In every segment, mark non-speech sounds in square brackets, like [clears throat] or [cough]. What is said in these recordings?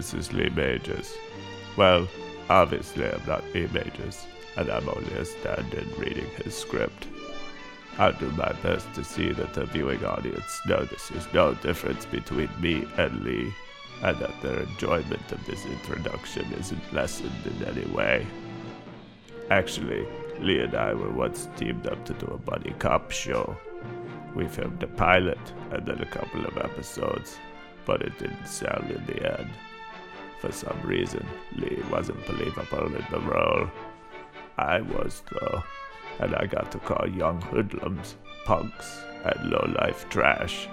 this is Lee Majors. Well, obviously I'm not Lee Majors, and I'm only a stand-in reading his script. I'll do my best to see that the viewing audience notices no difference between me and Lee, and that their enjoyment of this introduction isn't lessened in any way. Actually, Lee and I were once teamed up to do a buddy cop show. We filmed a pilot and then a couple of episodes, but it didn't sell in the end. For some reason, Lee wasn't believable in the role. I was, though, and I got to call young hoodlums punks and low-life trash.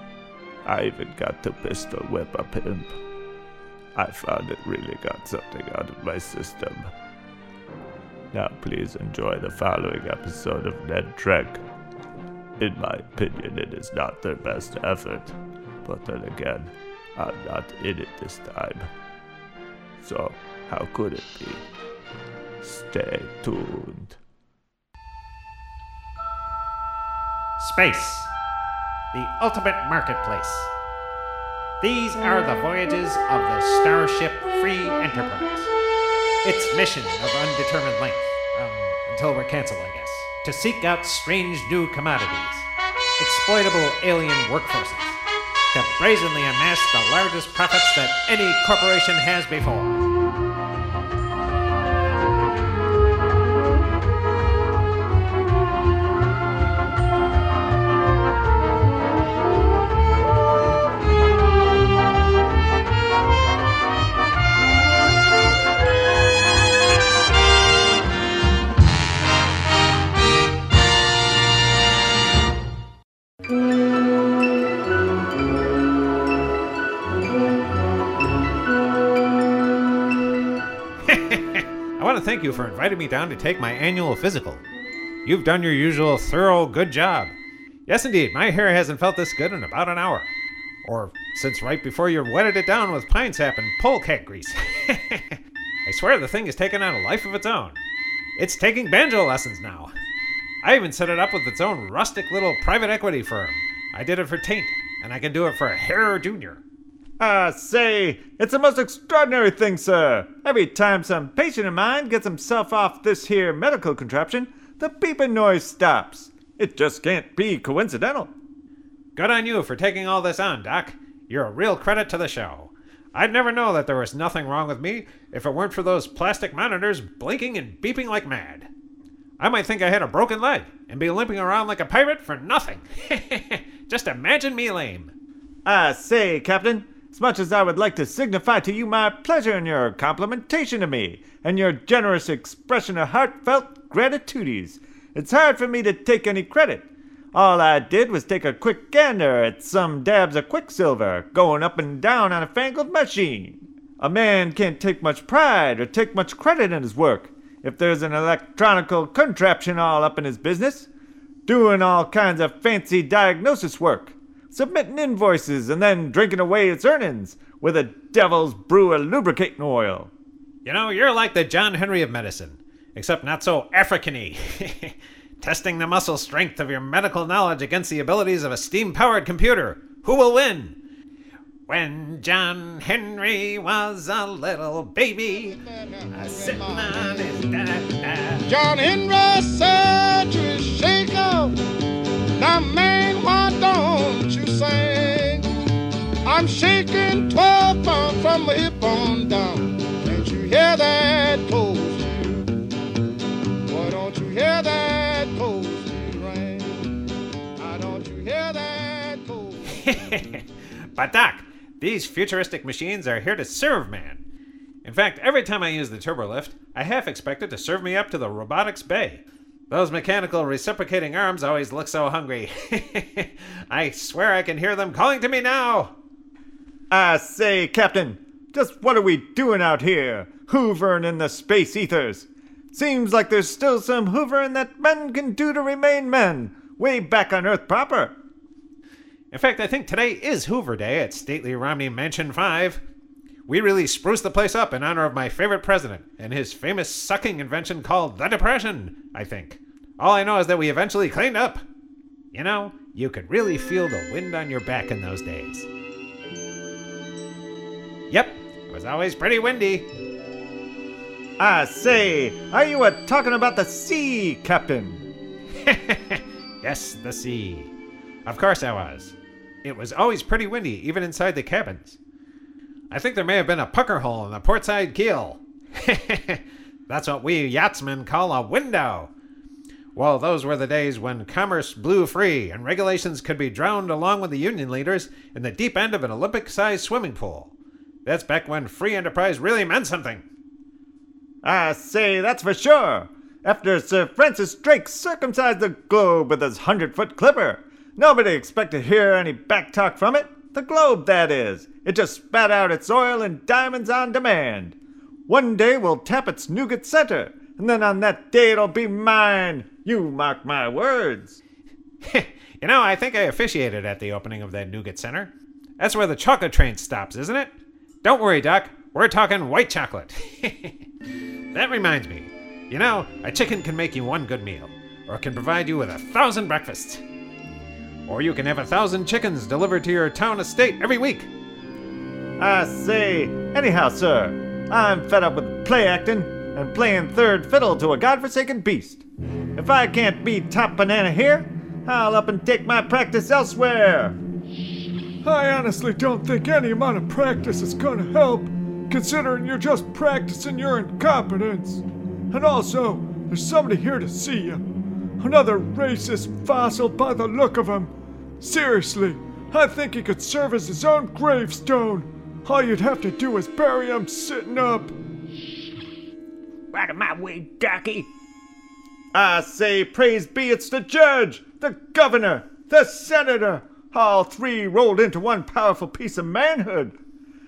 I even got to pistol whip a pimp. I found it really got something out of my system. Now please enjoy the following episode of Ned Trek. In my opinion, it is not their best effort, but then again, I'm not in it this time. So, how could it be? Stay tuned. Space, the ultimate marketplace. These are the voyages of the Starship Free Enterprise. Its mission of undetermined length, um, until we're canceled, I guess, to seek out strange new commodities, exploitable alien workforces, to brazenly amass the largest profits that any corporation has before. Thank you for inviting me down to take my annual physical. You've done your usual thorough good job. Yes, indeed, my hair hasn't felt this good in about an hour. Or since right before you wetted it down with pine sap and polecat grease. [laughs] I swear the thing has taken on a life of its own. It's taking banjo lessons now. I even set it up with its own rustic little private equity firm. I did it for Taint, and I can do it for Harrow Jr. Ah, say, it's a most extraordinary thing, sir. Every time some patient of mine gets himself off this here medical contraption, the beeping noise stops. It just can't be coincidental. Good on you for taking all this on, Doc. You're a real credit to the show. I'd never know that there was nothing wrong with me if it weren't for those plastic monitors blinking and beeping like mad. I might think I had a broken leg and be limping around like a pirate for nothing. [laughs] Just imagine me lame. Ah, say, Captain, as much as I would like to signify to you my pleasure in your complimentation to me and your generous expression of heartfelt gratitudes, it's hard for me to take any credit. All I did was take a quick gander at some dabs of quicksilver going up and down on a fangled machine. A man can't take much pride or take much credit in his work if there's an electronical contraption all up in his business, doing all kinds of fancy diagnosis work submitting invoices, and then drinking away its earnings with a devil's brew of lubricating oil. You know, you're like the John Henry of medicine, except not so Africany. [laughs] Testing the muscle strength of your medical knowledge against the abilities of a steam powered computer. Who will win? When John Henry was a little baby, a sitting on his dad. John Henry said to his shaker, Now, man, why don't you sing? I'm shaking 12 pounds from my hip on down. Can't you hear that? Why don't you hear that? Why don't you hear that [laughs] but, Doc, these futuristic machines are here to serve man. In fact, every time I use the turbolift, I half expect it to serve me up to the robotics bay. Those mechanical reciprocating arms always look so hungry. [laughs] I swear I can hear them calling to me now. I say, Captain, just what are we doing out here, hoovering in the space ethers? Seems like there's still some hoovering that men can do to remain men, way back on Earth proper. In fact, I think today is Hoover Day at Stately Romney Mansion 5. We really spruced the place up in honor of my favorite president and his famous sucking invention called the Depression, I think. All I know is that we eventually cleaned up. You know, you could really feel the wind on your back in those days. Yep, it was always pretty windy. I say, are you a talking about the sea, Captain? [laughs] yes, the sea. Of course I was. It was always pretty windy, even inside the cabins. I think there may have been a pucker hole in the portside keel. [laughs] That's what we yachtsmen call a window. Well, those were the days when commerce blew free and regulations could be drowned along with the union leaders in the deep end of an Olympic sized swimming pool. That's back when free enterprise really meant something. I say, that's for sure. After Sir Francis Drake circumcised the globe with his hundred foot clipper, nobody expected to hear any back talk from it. The globe, that is. It just spat out its oil and diamonds on demand. One day we'll tap its nougat center, and then on that day it'll be mine. You mark my words. [laughs] you know, I think I officiated at the opening of that nougat center. That's where the chocolate train stops, isn't it? Don't worry, Doc. We're talking white chocolate. [laughs] that reminds me. You know, a chicken can make you one good meal, or can provide you with a thousand breakfasts. Or you can have a thousand chickens delivered to your town estate every week. I say, anyhow, sir, I'm fed up with play acting and playing third fiddle to a godforsaken beast. If I can't be top banana here, I'll up and take my practice elsewhere. I honestly don't think any amount of practice is gonna help, considering you're just practicing your incompetence. And also, there's somebody here to see you. Another racist fossil by the look of him. Seriously, I think he could serve as his own gravestone. All you'd have to do is bury him sitting up. Out of my way, Ducky. I say, praise be it's the judge, the governor, the senator, all three rolled into one powerful piece of manhood.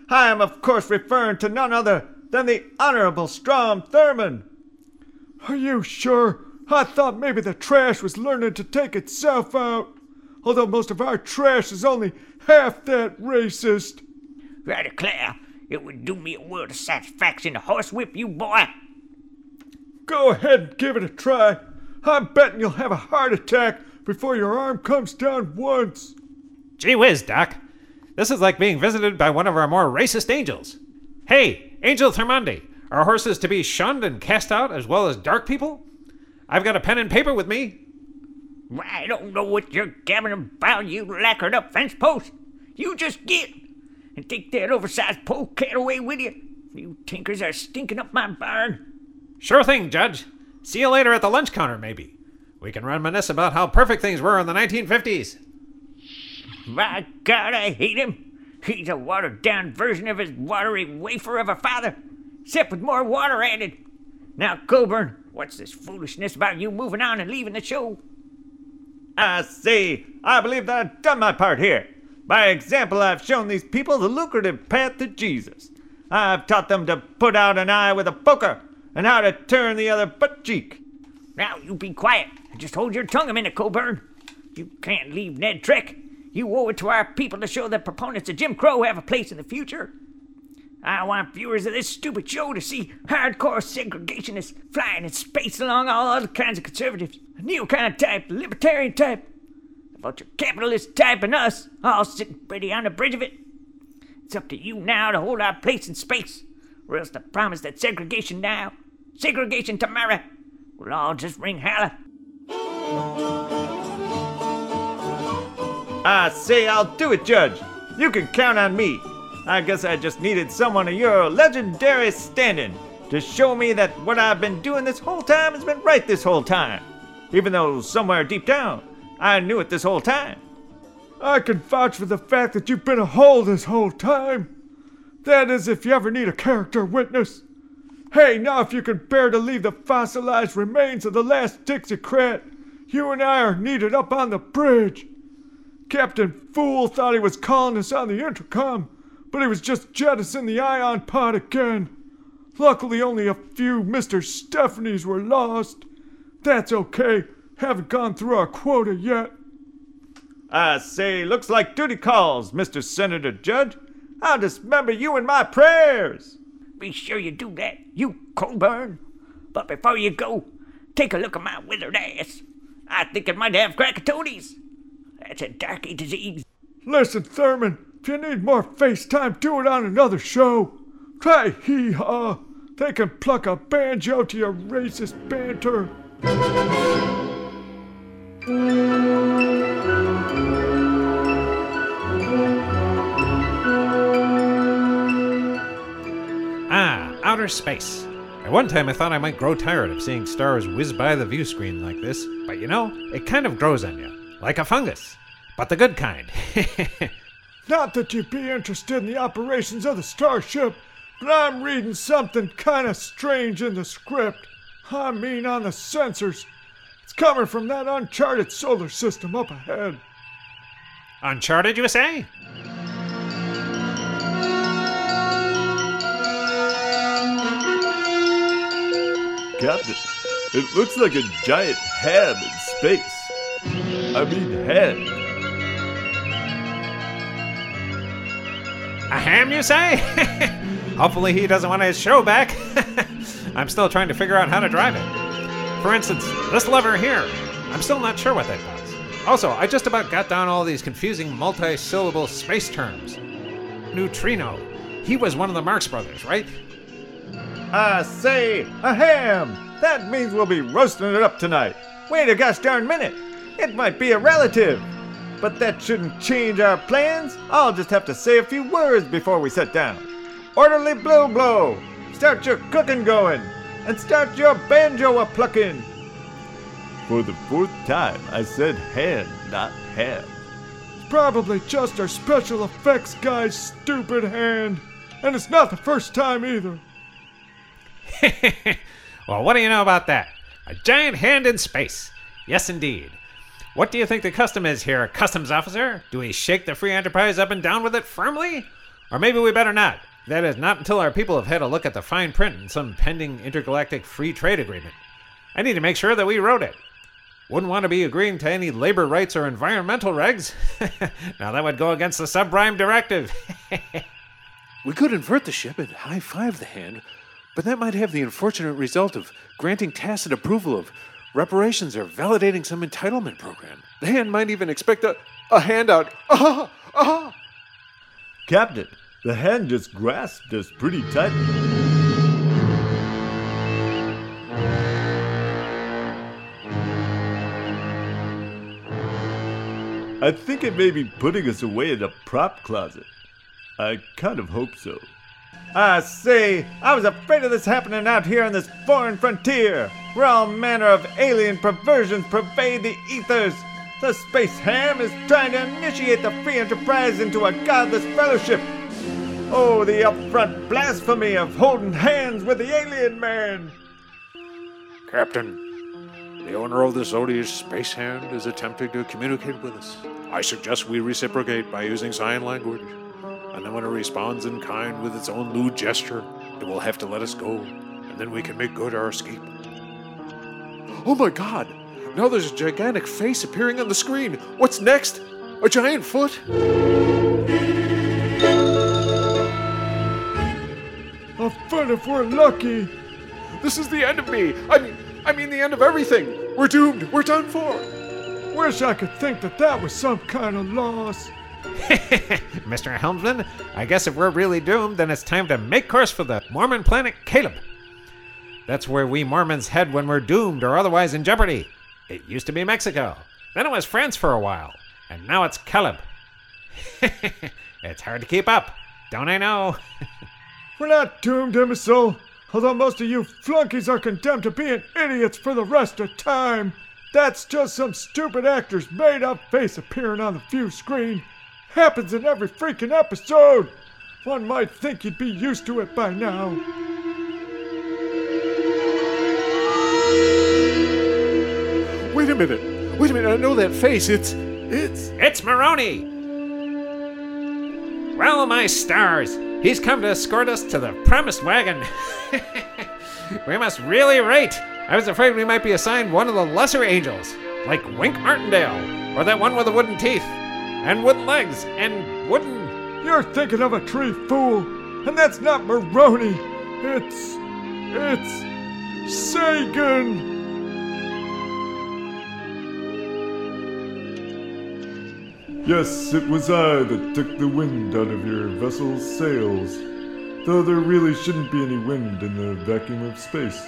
I am, of course, referring to none other than the Honorable Strom Thurmond. Are you sure? I thought maybe the trash was learning to take itself out. Although most of our trash is only half that racist. I declare, it would do me a world of satisfaction to horsewhip you, boy. Go ahead and give it a try. I'm betting you'll have a heart attack before your arm comes down once. Gee whiz, Doc. This is like being visited by one of our more racist angels. Hey, Angel Thermondi, are horses to be shunned and cast out as well as dark people? I've got a pen and paper with me. I don't know what you're gabbing about, you lacquered up fence post. You just get and take that oversized pole polecat away with you. You tinkers are stinking up my barn. Sure thing, Judge. See you later at the lunch counter, maybe. We can reminisce about how perfect things were in the 1950s. My God, I hate him. He's a watered down version of his watery wafer of a father, except with more water added. Now, Coburn, what's this foolishness about you moving on and leaving the show? I say, I believe that I've done my part here. By example, I've shown these people the lucrative path to Jesus. I've taught them to put out an eye with a poker and how to turn the other butt cheek. Now, you be quiet and just hold your tongue a minute, Coburn. You can't leave Ned Trek. You owe it to our people to show that proponents of Jim Crow have a place in the future. I want viewers of this stupid show to see hardcore segregationists flying in space along all other kinds of conservatives. A new kind of type, libertarian type. The vulture capitalist type and us, all sitting pretty on the bridge of it. It's up to you now to hold our place in space, or else to promise that segregation now, segregation tomorrow, will all just ring holler. I say I'll do it, Judge. You can count on me. I guess I just needed someone of your legendary standing to show me that what I've been doing this whole time has been right this whole time. Even though somewhere deep down, I knew it this whole time. I can vouch for the fact that you've been a hole this whole time. That is, if you ever need a character witness. Hey, now if you can bear to leave the fossilized remains of the last Dixiecrat, you and I are needed up on the bridge. Captain Fool thought he was calling us on the intercom, but he was just jettisoning the ion pod again. Luckily, only a few Mr. Stephanies were lost. That's okay. Haven't gone through our quota yet. I say, looks like duty calls, Mr. Senator Judge. I'll dismember you in my prayers. Be sure you do that, you Coburn. But before you go, take a look at my withered ass. I think it might have crackatoties. That's a darky disease. Listen, Thurmond, if you need more FaceTime, do it on another show. Try hee haw. They can pluck a banjo to your racist banter. Ah, outer space. At one time, I thought I might grow tired of seeing stars whiz by the view screen like this, but you know, it kind of grows on you, like a fungus, but the good kind. [laughs] Not that you'd be interested in the operations of the starship, but I'm reading something kind of strange in the script. I mean, on the sensors. It's coming from that uncharted solar system up ahead. Uncharted, you say? Captain, it looks like a giant ham in space. I mean, head. A ham, you say? [laughs] Hopefully, he doesn't want his show back. [laughs] I'm still trying to figure out how to drive it. For instance, this lever here. I'm still not sure what that does. Also, I just about got down all these confusing multi syllable space terms. Neutrino. He was one of the Marx brothers, right? I say, a ham! That means we'll be roasting it up tonight. Wait a gosh darn minute. It might be a relative. But that shouldn't change our plans. I'll just have to say a few words before we sit down. Orderly blow blow. Start your cooking going. And start your banjo a plucking. For the fourth time, I said hand, not ham. It's probably just our special effects guy's stupid hand. And it's not the first time either. [laughs] well, what do you know about that? A giant hand in space. Yes, indeed. What do you think the custom is here, customs officer? Do we shake the free enterprise up and down with it firmly? Or maybe we better not. That is, not until our people have had a look at the fine print in some pending intergalactic free trade agreement. I need to make sure that we wrote it. Wouldn't want to be agreeing to any labor rights or environmental regs. [laughs] now that would go against the subprime directive. [laughs] We could invert the ship and high five the hand, but that might have the unfortunate result of granting tacit approval of reparations are validating some entitlement program. The hand might even expect a, a handout. [laughs] Ah! Ah! Captain, the hand just grasped us pretty tightly. I think it may be putting us away in a prop closet. I kind of hope so. I say, I was afraid of this happening out here on this foreign frontier, where all manner of alien perversions pervade the ethers. The space ham is trying to initiate the free enterprise into a godless fellowship. Oh, the upfront blasphemy of holding hands with the alien man! Captain, the owner of this odious space hand is attempting to communicate with us. I suggest we reciprocate by using sign language. And then when it responds in kind with its own lewd gesture, it will have to let us go, and then we can make good our escape. Oh my god! Now there's a gigantic face appearing on the screen. What's next? A giant foot? A foot if we're lucky. This is the end of me. I mean, I mean the end of everything. We're doomed. We're done for. Wish I could think that that was some kind of loss. [laughs] Mr. Helmsman, I guess if we're really doomed, then it's time to make course for the Mormon planet Kolob. That's where we Mormons head when we're doomed or otherwise in jeopardy. It used to be Mexico. Then it was France for a while. And now it's Kolob. [laughs] it's hard to keep up, don't I know? [laughs] We're not doomed, imbecile. Although most of you flunkies are condemned to being idiots for the rest of time. That's just some stupid actor's made up face appearing on the view screen. Happens in every freaking episode. One might think you'd be used to it by now. Minute. Wait a minute. I know that face. It's. It's. It's Moroni! Well, my stars, he's come to escort us to the promised wagon. [laughs] we must really rate. I was afraid we might be assigned one of the lesser angels, like Wink Martindale, or that one with the wooden teeth, and wooden legs, and wooden. You're thinking of a tree, fool. And that's not Moroni. It's. It's. Sagan. Yes, it was I that took the wind out of your vessel's sails. though there really shouldn't be any wind in the vacuum of space.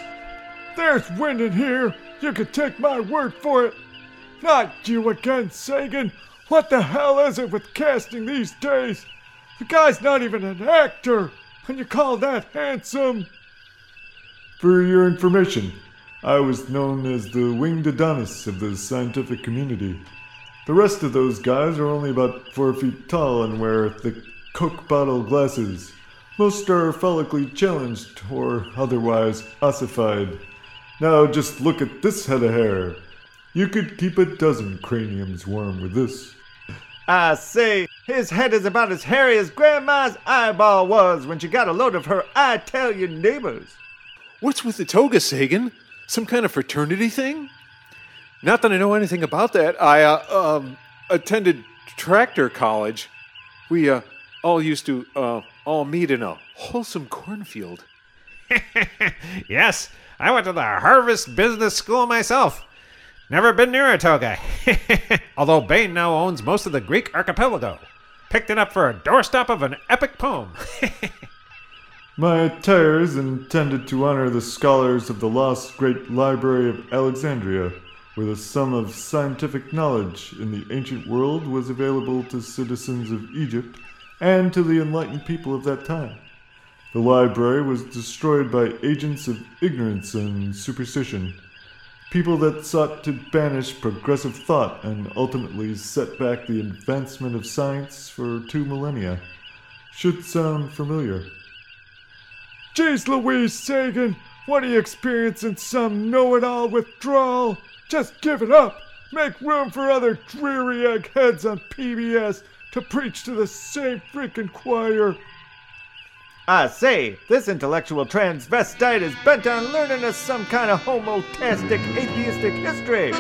There's wind in here! You can take my word for it! Not you again, Sagan! What the hell is it with casting these days? The guy's not even an actor, and you call that handsome? For your information, I was known as the winged Adonis of the scientific community. The rest of those guys are only about four feet tall and wear thick Coke bottle glasses. Most are phallically challenged or otherwise ossified. Now just look at this head of hair. You could keep a dozen craniums warm with this. I say, his head is about as hairy as Grandma's eyeball was when she got a load of her I tell you neighbors. What's with the toga, Sagan? Some kind of fraternity thing? Not that I know anything about that. I uh, um, attended tractor college. We uh, all used to uh, all meet in a wholesome cornfield. [laughs] yes, I went to the Harvest Business School myself. Never been near a toga. [laughs] Although Bain now owns most of the Greek archipelago. Picked it up for a doorstop of an epic poem. [laughs] My attire is intended to honor the scholars of the lost great library of Alexandria, where the sum of scientific knowledge in the ancient world was available to citizens of Egypt and to the enlightened people of that time. The library was destroyed by agents of ignorance and superstition, people that sought to banish progressive thought and ultimately set back the advancement of science for two millennia. Should sound familiar. Jeez Louise, Sagan! What are you experiencing some know-it-all withdrawal? Just give it up! Make room for other dreary eggheads on PBS to preach to the same freaking choir! I say, this intellectual transvestite is bent on learning us some kind of homotastic atheistic history.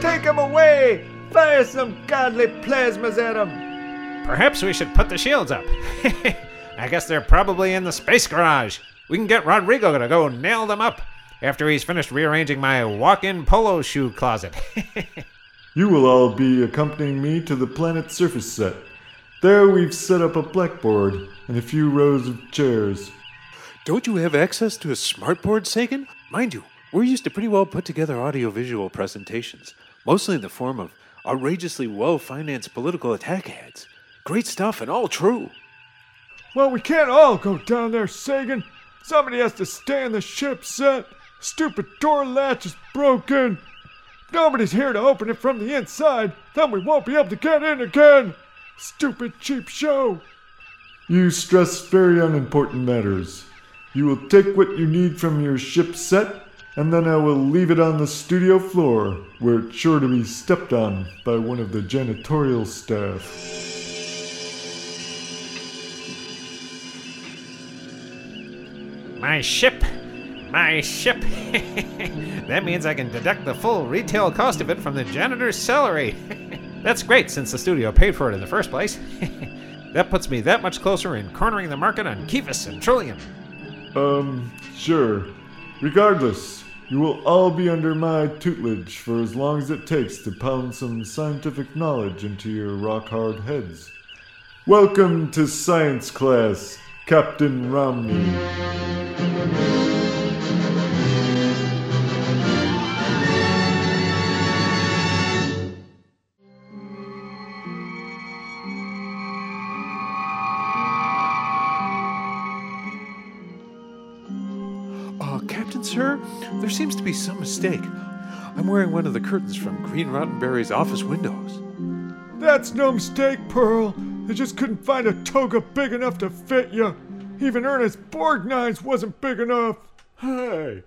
Take him away! Fire some godly plasmas at him! Perhaps we should put the shields up. [laughs] I guess they're probably in the space garage. We can get Rodrigo to go nail them up after he's finished rearranging my walk in polo shoe closet. [laughs] You will all be accompanying me to the planet surface set. There we've set up a blackboard and a few rows of chairs. Don't you have access to a smartboard, Sagan? Mind you, we're used to pretty well put together audiovisual presentations, mostly in the form of outrageously well financed political attack ads. Great stuff and all true. Well, we can't all go down there, Sagan. Somebody has to stay in the ship set. Stupid door latch is broken. Nobody's here to open it from the inside. Then we won't be able to get in again. Stupid cheap show. You stress very unimportant matters. You will take what you need from your ship set, and then I will leave it on the studio floor, where it's sure to be stepped on by one of the janitorial staff. My ship. My ship. [laughs] that means I can deduct the full retail cost of it from the janitor's salary. [laughs] That's great since the studio paid for it in the first place. [laughs] that puts me that much closer in cornering the market on Kivas and Trillium. Um, sure. Regardless, you will all be under my tutelage for as long as it takes to pound some scientific knowledge into your rock hard heads. Welcome to science class, Captain Romney. Uh, Captain, sir, there seems to be some mistake. I'm wearing one of the curtains from Gene Roddenberry's office windows. That's no mistake, Pearl. They just couldn't find a toga big enough to fit you. Even Ernest Borgnine's wasn't big enough. Hey.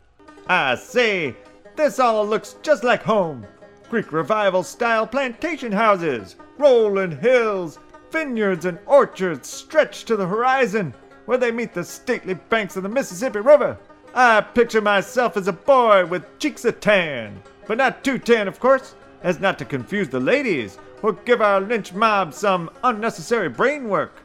I say, this all looks just like home. Greek revival style plantation houses, rolling hills, vineyards, and orchards stretch to the horizon where they meet the stately banks of the Mississippi River. I picture myself as a boy with cheeks a tan, but not too tan, of course, as not to confuse the ladies or give our lynch mob some unnecessary brain work.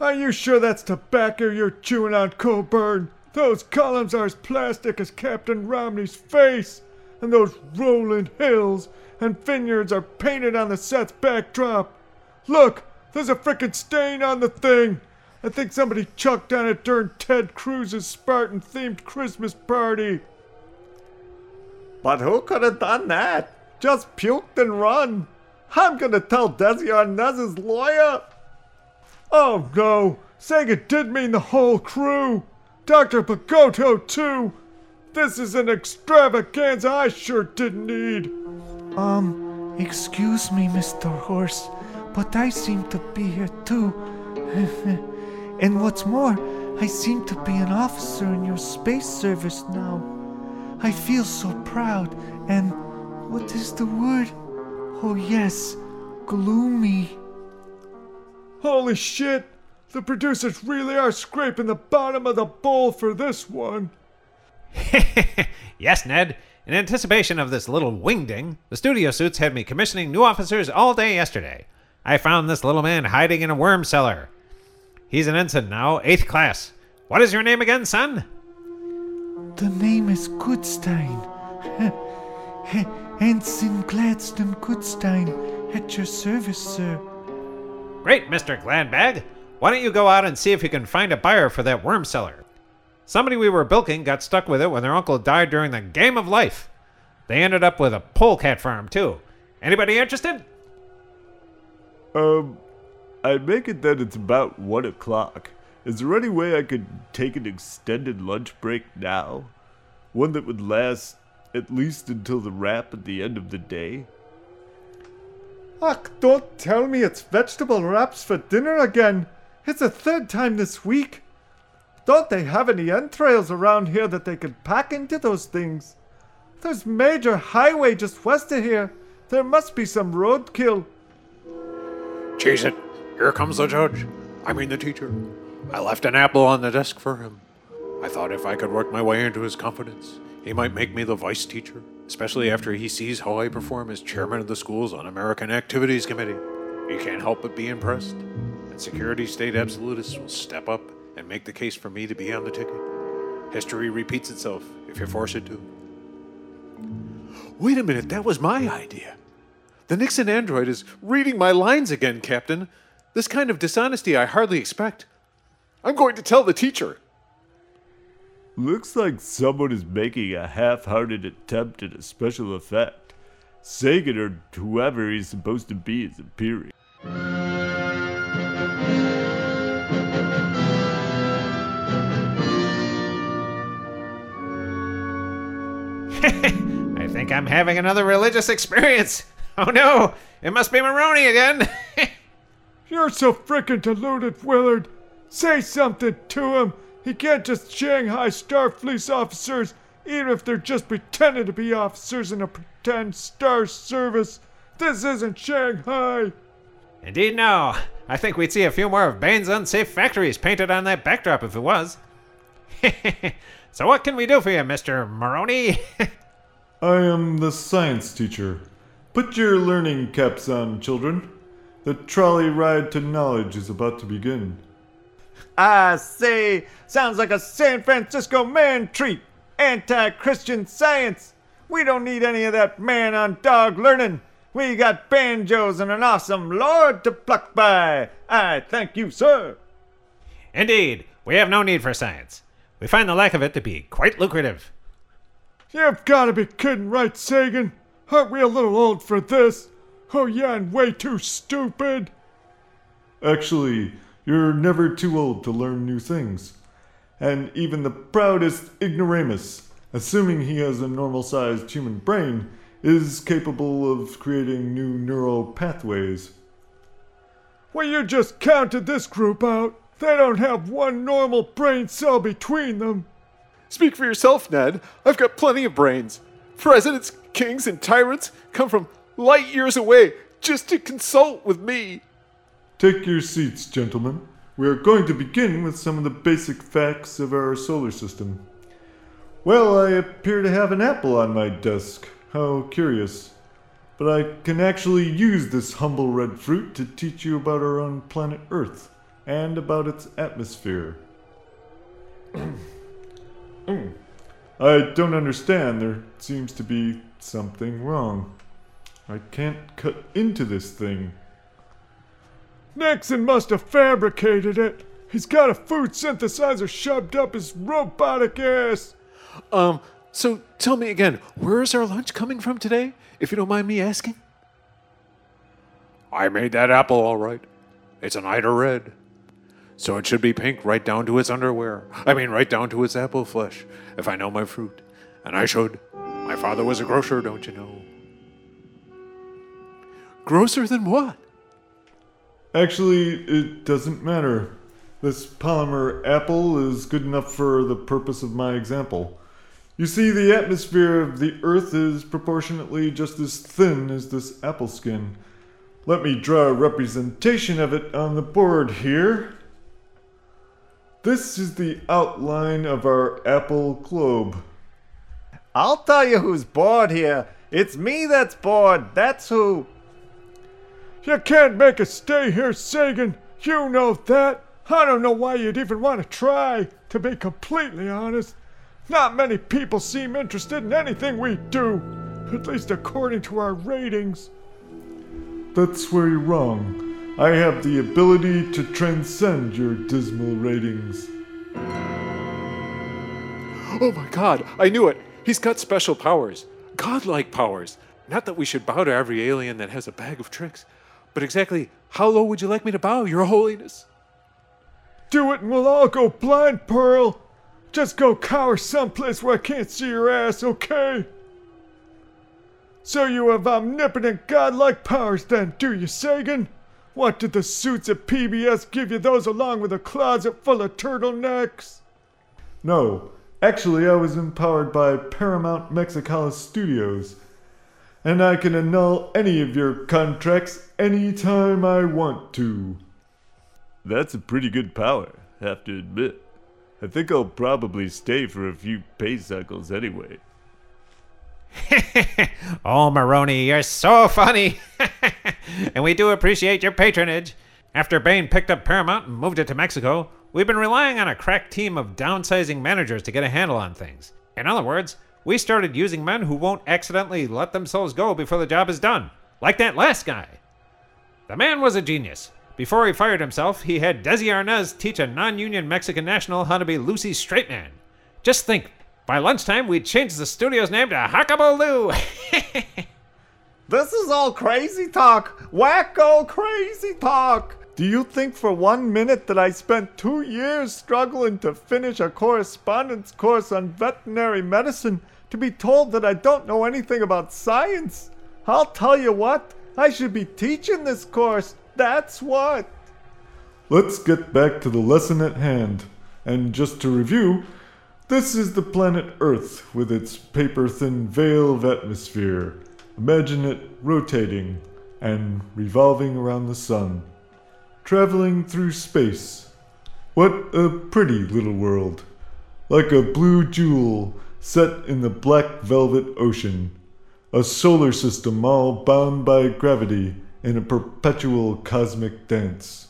Are you sure that's tobacco you're chewing on, Coburn? Those columns are as plastic as Captain Romney's face, and those rolling hills and vineyards are painted on the set's backdrop. Look, there's a frickin' stain on the thing. I think somebody chucked on it during Ted Cruz's Spartan themed Christmas party. But who could have done that? Just puked and run. I'm gonna tell Desi Arnaz's lawyer. Oh no, Sega did mean the whole crew. Dr. Pagoto, too. This is an extravaganza I sure didn't need. Um, excuse me, Mr. Horse, but I seem to be here too. [laughs] and what's more, I seem to be an officer in your space service now. I feel so proud and what is the word? Oh, yes, gloomy. Holy shit! The producers really are scraping the bottom of the bowl for this one. [laughs] yes, Ned. In anticipation of this little wingding, the studio suits had me commissioning new officers all day yesterday. I found this little man hiding in a worm cellar. He's an ensign now, eighth class. What is your name again, son? The name is Goodstein. [laughs] Ensign Gladstone Goodstein, at your service, sir. Great, Mr. Gladbag. Why don't you go out and see if you can find a buyer for that worm cellar? Somebody we were bilking got stuck with it when their uncle died during the game of life. They ended up with a polecat farm, too. Anybody interested? Um, I make it that it's about one o'clock. Is there any way I could take an extended lunch break now? One that would last at least until the wrap at the end of the day? Ach, don't tell me it's vegetable wraps for dinner again. It's the third time this week. Don't they have any entrails around here that they could pack into those things? There's major highway just west of here. There must be some roadkill. Cheese it. Here comes the judge. I mean the teacher. I left an apple on the desk for him. I thought if I could work my way into his confidence, he might make me the vice teacher, especially after he sees how I perform as chairman of the school's Un American Activities Committee. He can't help but be impressed and security state absolutists will step up and make the case for me to be on the ticket. History repeats itself if you force it to. Wait a minute, that was my idea. The Nixon android is reading my lines again, Captain. This kind of dishonesty I hardly expect. I'm going to tell the teacher. Looks like someone is making a half hearted attempt at a special effect. Sagan or whoever he's supposed to be is appearing. [laughs] I think I'm having another religious experience. [laughs] Oh no, it must be Moroni again. [laughs] You're so frickin' deluded, Willard. Say something to him. He can't just Shanghai Starfleet officers, even if they're just pretending to be officers in a pretend star service. This isn't Shanghai. Indeed, no. I think we'd see a few more of Bain's unsafe factories painted on that backdrop if it was. [laughs] so, what can we do for you, Mr. Moroni? [laughs] I am the science teacher. Put your learning caps on, children. The trolley ride to knowledge is about to begin. I say, sounds like a San Francisco man treat. Anti Christian science. We don't need any of that man on dog learning. We got banjos and an awesome lord to pluck by. I thank you, sir. Indeed, we have no need for science. We find the lack of it to be quite lucrative. You've got to be kidding, right, Sagan? Aren't we a little old for this? Oh, yeah, and way too stupid. Actually, you're never too old to learn new things. And even the proudest ignoramus, assuming he has a normal sized human brain, is capable of creating new neural pathways. Well, you just counted this group out. They don't have one normal brain cell between them. Speak for yourself, Ned. I've got plenty of brains. Presidents, kings, and tyrants come from light years away just to consult with me. Take your seats, gentlemen. We are going to begin with some of the basic facts of our solar system. Well, I appear to have an apple on my desk. How curious. But I can actually use this humble red fruit to teach you about our own planet Earth and about its atmosphere. [clears throat] Hmm. I don't understand. There seems to be something wrong. I can't cut into this thing. Nixon must have fabricated it. He's got a food synthesizer shoved up his robotic ass. Um, so tell me again, where is our lunch coming from today, if you don't mind me asking? I made that apple all right. It's an Ida red. So it should be pink right down to its underwear. I mean, right down to its apple flesh, if I know my fruit. And I should. My father was a grocer, don't you know? Grosser than what? Actually, it doesn't matter. This polymer apple is good enough for the purpose of my example. You see, the atmosphere of the Earth is proportionately just as thin as this apple skin. Let me draw a representation of it on the board here. This is the outline of our apple globe. I'll tell you who's bored here. It's me that's bored. That's who. You can't make us stay here, Sagan. You know that. I don't know why you'd even want to try, to be completely honest. Not many people seem interested in anything we do, at least according to our ratings. That's where you're wrong. I have the ability to transcend your dismal ratings. Oh my god, I knew it! He's got special powers. Godlike powers. Not that we should bow to every alien that has a bag of tricks, but exactly how low would you like me to bow, Your Holiness? Do it and we'll all go blind, Pearl. Just go cower someplace where I can't see your ass, okay? So you have omnipotent godlike powers then, do you, Sagan? What did the suits at PBS give you those along with a closet full of turtlenecks? No, actually, I was empowered by Paramount Mexicalis Studios, and I can annul any of your contracts anytime I want to. That's a pretty good power, have to admit. I think I'll probably stay for a few pay cycles anyway. [laughs] oh, Moroni, you're so funny. [laughs] and we do appreciate your patronage. After Bain picked up Paramount and moved it to Mexico, we've been relying on a crack team of downsizing managers to get a handle on things. In other words, we started using men who won't accidentally let themselves go before the job is done, like that last guy. The man was a genius. Before he fired himself, he had Desi Arnaz teach a non union Mexican national how to be Lucy's straight man. Just think, by lunchtime, we'd changed the studio's name to Hakabaloo. [laughs] This is all crazy talk. Wacko crazy talk. Do you think for one minute that I spent two years struggling to finish a correspondence course on veterinary medicine to be told that I don't know anything about science? I'll tell you what, I should be teaching this course. That's what. Let's get back to the lesson at hand. And just to review, this is the planet Earth with its paper thin veil of atmosphere. Imagine it rotating and revolving around the sun, traveling through space. What a pretty little world! Like a blue jewel set in the black velvet ocean. A solar system all bound by gravity in a perpetual cosmic dance.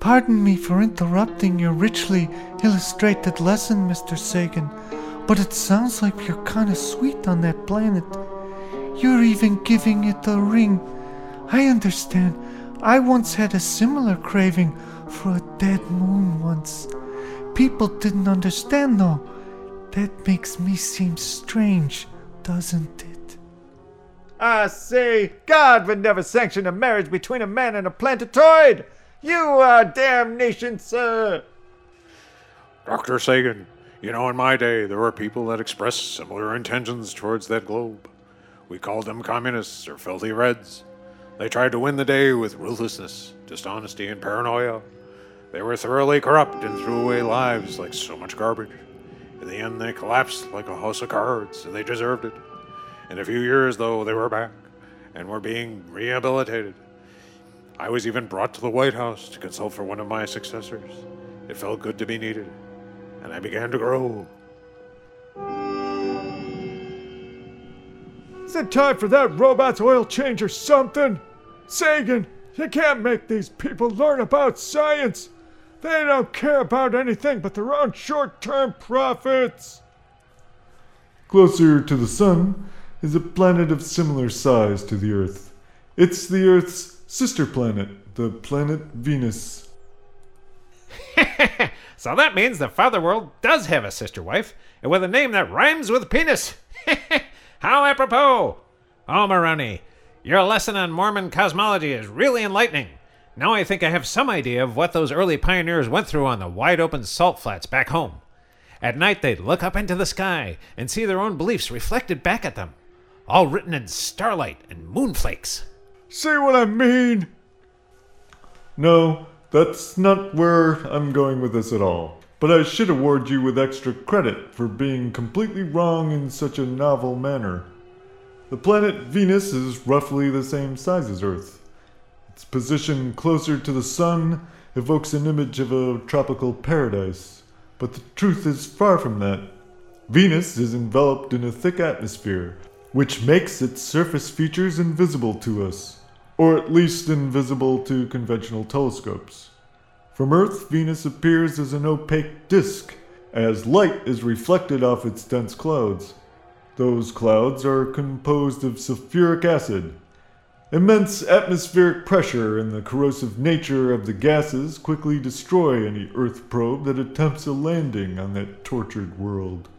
Pardon me for interrupting your richly illustrated lesson, Mr. Sagan, but it sounds like you're kind of sweet on that planet. You're even giving it a ring. I understand. I once had a similar craving for a dead moon once. People didn't understand, though. That makes me seem strange, doesn't it? I say, God would never sanction a marriage between a man and a planetoid. You are damnation, sir. Dr. Sagan, you know, in my day, there were people that expressed similar intentions towards that globe. We called them communists or filthy reds. They tried to win the day with ruthlessness, dishonesty, and paranoia. They were thoroughly corrupt and threw away lives like so much garbage. In the end, they collapsed like a house of cards, and they deserved it. In a few years, though, they were back and were being rehabilitated. I was even brought to the White House to consult for one of my successors. It felt good to be needed, and I began to grow. Is it time for that robot's oil change or something? Sagan, you can't make these people learn about science. They don't care about anything but their own short term profits. Closer to the Sun is a planet of similar size to the Earth. It's the Earth's sister planet, the planet Venus. [laughs] so that means the Father World does have a sister wife, and with a name that rhymes with penis. [laughs] How apropos! Oh, Moroni, your lesson on Mormon cosmology is really enlightening. Now I think I have some idea of what those early pioneers went through on the wide open salt flats back home. At night, they'd look up into the sky and see their own beliefs reflected back at them, all written in starlight and moonflakes. See what I mean? No, that's not where I'm going with this at all. But I should award you with extra credit for being completely wrong in such a novel manner. The planet Venus is roughly the same size as Earth. Its position closer to the Sun evokes an image of a tropical paradise, but the truth is far from that. Venus is enveloped in a thick atmosphere, which makes its surface features invisible to us, or at least invisible to conventional telescopes. From Earth, Venus appears as an opaque disk, as light is reflected off its dense clouds. Those clouds are composed of sulfuric acid. Immense atmospheric pressure and the corrosive nature of the gases quickly destroy any Earth probe that attempts a landing on that tortured world.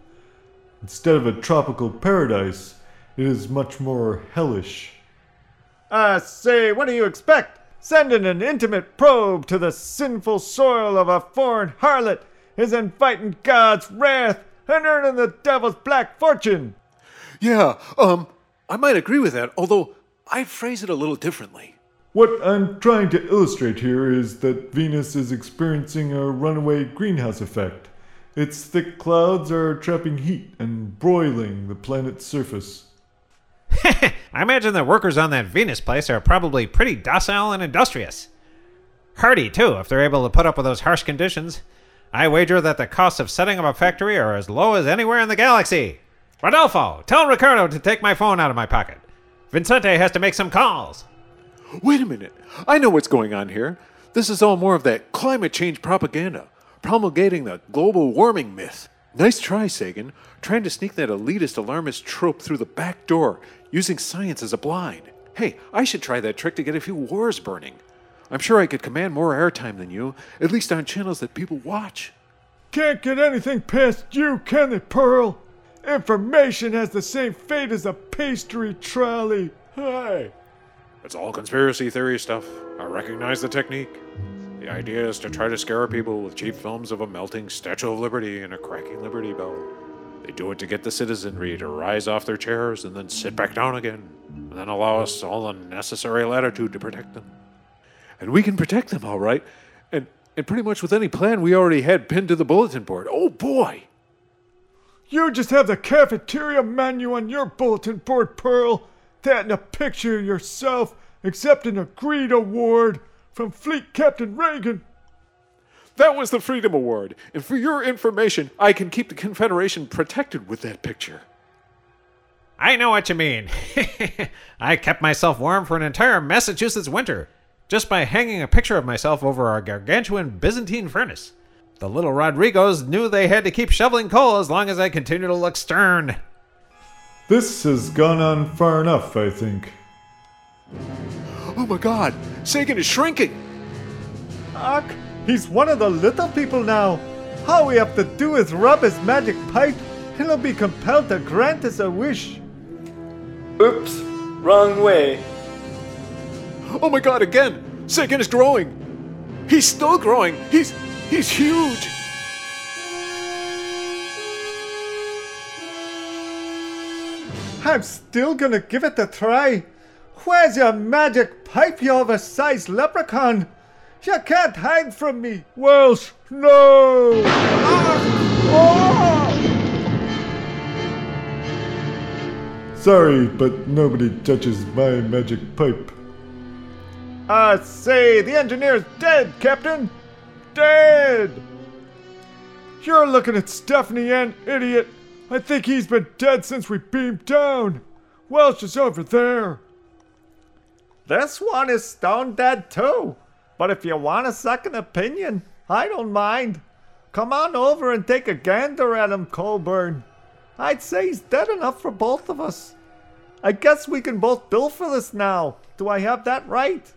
Instead of a tropical paradise, it is much more hellish. I say, what do you expect? Sending an intimate probe to the sinful soil of a foreign harlot is inviting God's wrath and earning the devil's black fortune. Yeah, um, I might agree with that, although I'd phrase it a little differently. What I'm trying to illustrate here is that Venus is experiencing a runaway greenhouse effect. Its thick clouds are trapping heat and broiling the planet's surface. [laughs] I imagine the workers on that Venus place are probably pretty docile and industrious. Hardy, too, if they're able to put up with those harsh conditions. I wager that the costs of setting up a factory are as low as anywhere in the galaxy. Rodolfo, tell Ricardo to take my phone out of my pocket. Vincente has to make some calls. Wait a minute. I know what's going on here. This is all more of that climate change propaganda, promulgating the global warming myth. Nice try, Sagan, trying to sneak that elitist alarmist trope through the back door, using science as a blind. Hey, I should try that trick to get a few wars burning. I'm sure I could command more airtime than you, at least on channels that people watch. Can't get anything past you, can they, Pearl? Information has the same fate as a pastry trolley. Hey. It's all conspiracy theory stuff. I recognize the technique. The idea is to try to scare people with cheap films of a melting Statue of Liberty and a cracking Liberty Bell. They do it to get the citizenry to rise off their chairs and then sit back down again, and then allow us all the necessary latitude to protect them. And we can protect them, all right, and, and pretty much with any plan we already had pinned to the bulletin board. Oh boy! You just have the cafeteria menu on your bulletin board, Pearl. That and a picture of yourself accepting a Greed Award from Fleet Captain Reagan. That was the Freedom Award, and for your information, I can keep the Confederation protected with that picture. I know what you mean. [laughs] I kept myself warm for an entire Massachusetts winter just by hanging a picture of myself over our gargantuan Byzantine furnace. The little Rodrigos knew they had to keep shoveling coal as long as I continued to look stern. This has gone on far enough, I think. Oh my god, Sagan is shrinking! Ark, he's one of the little people now. All we have to do is rub his magic pipe, and he'll be compelled to grant us a wish. Oops, wrong way. Oh my god, again! Sagan is growing! He's still growing! He's he's huge! I'm still gonna give it a try. Where's your magic pipe, you oversized leprechaun? You can't hide from me. Welsh, ah! no! Sorry, but nobody touches my magic pipe. I say, the engineer's dead, Captain. Dead. You're looking at Stephanie N, idiot. I think he's been dead since we beamed down. Welsh is over there. This one is stone dead too. But if you want a second opinion, I don't mind. Come on over and take a gander at him, Coburn. I'd say he's dead enough for both of us. I guess we can both bill for this now. Do I have that right?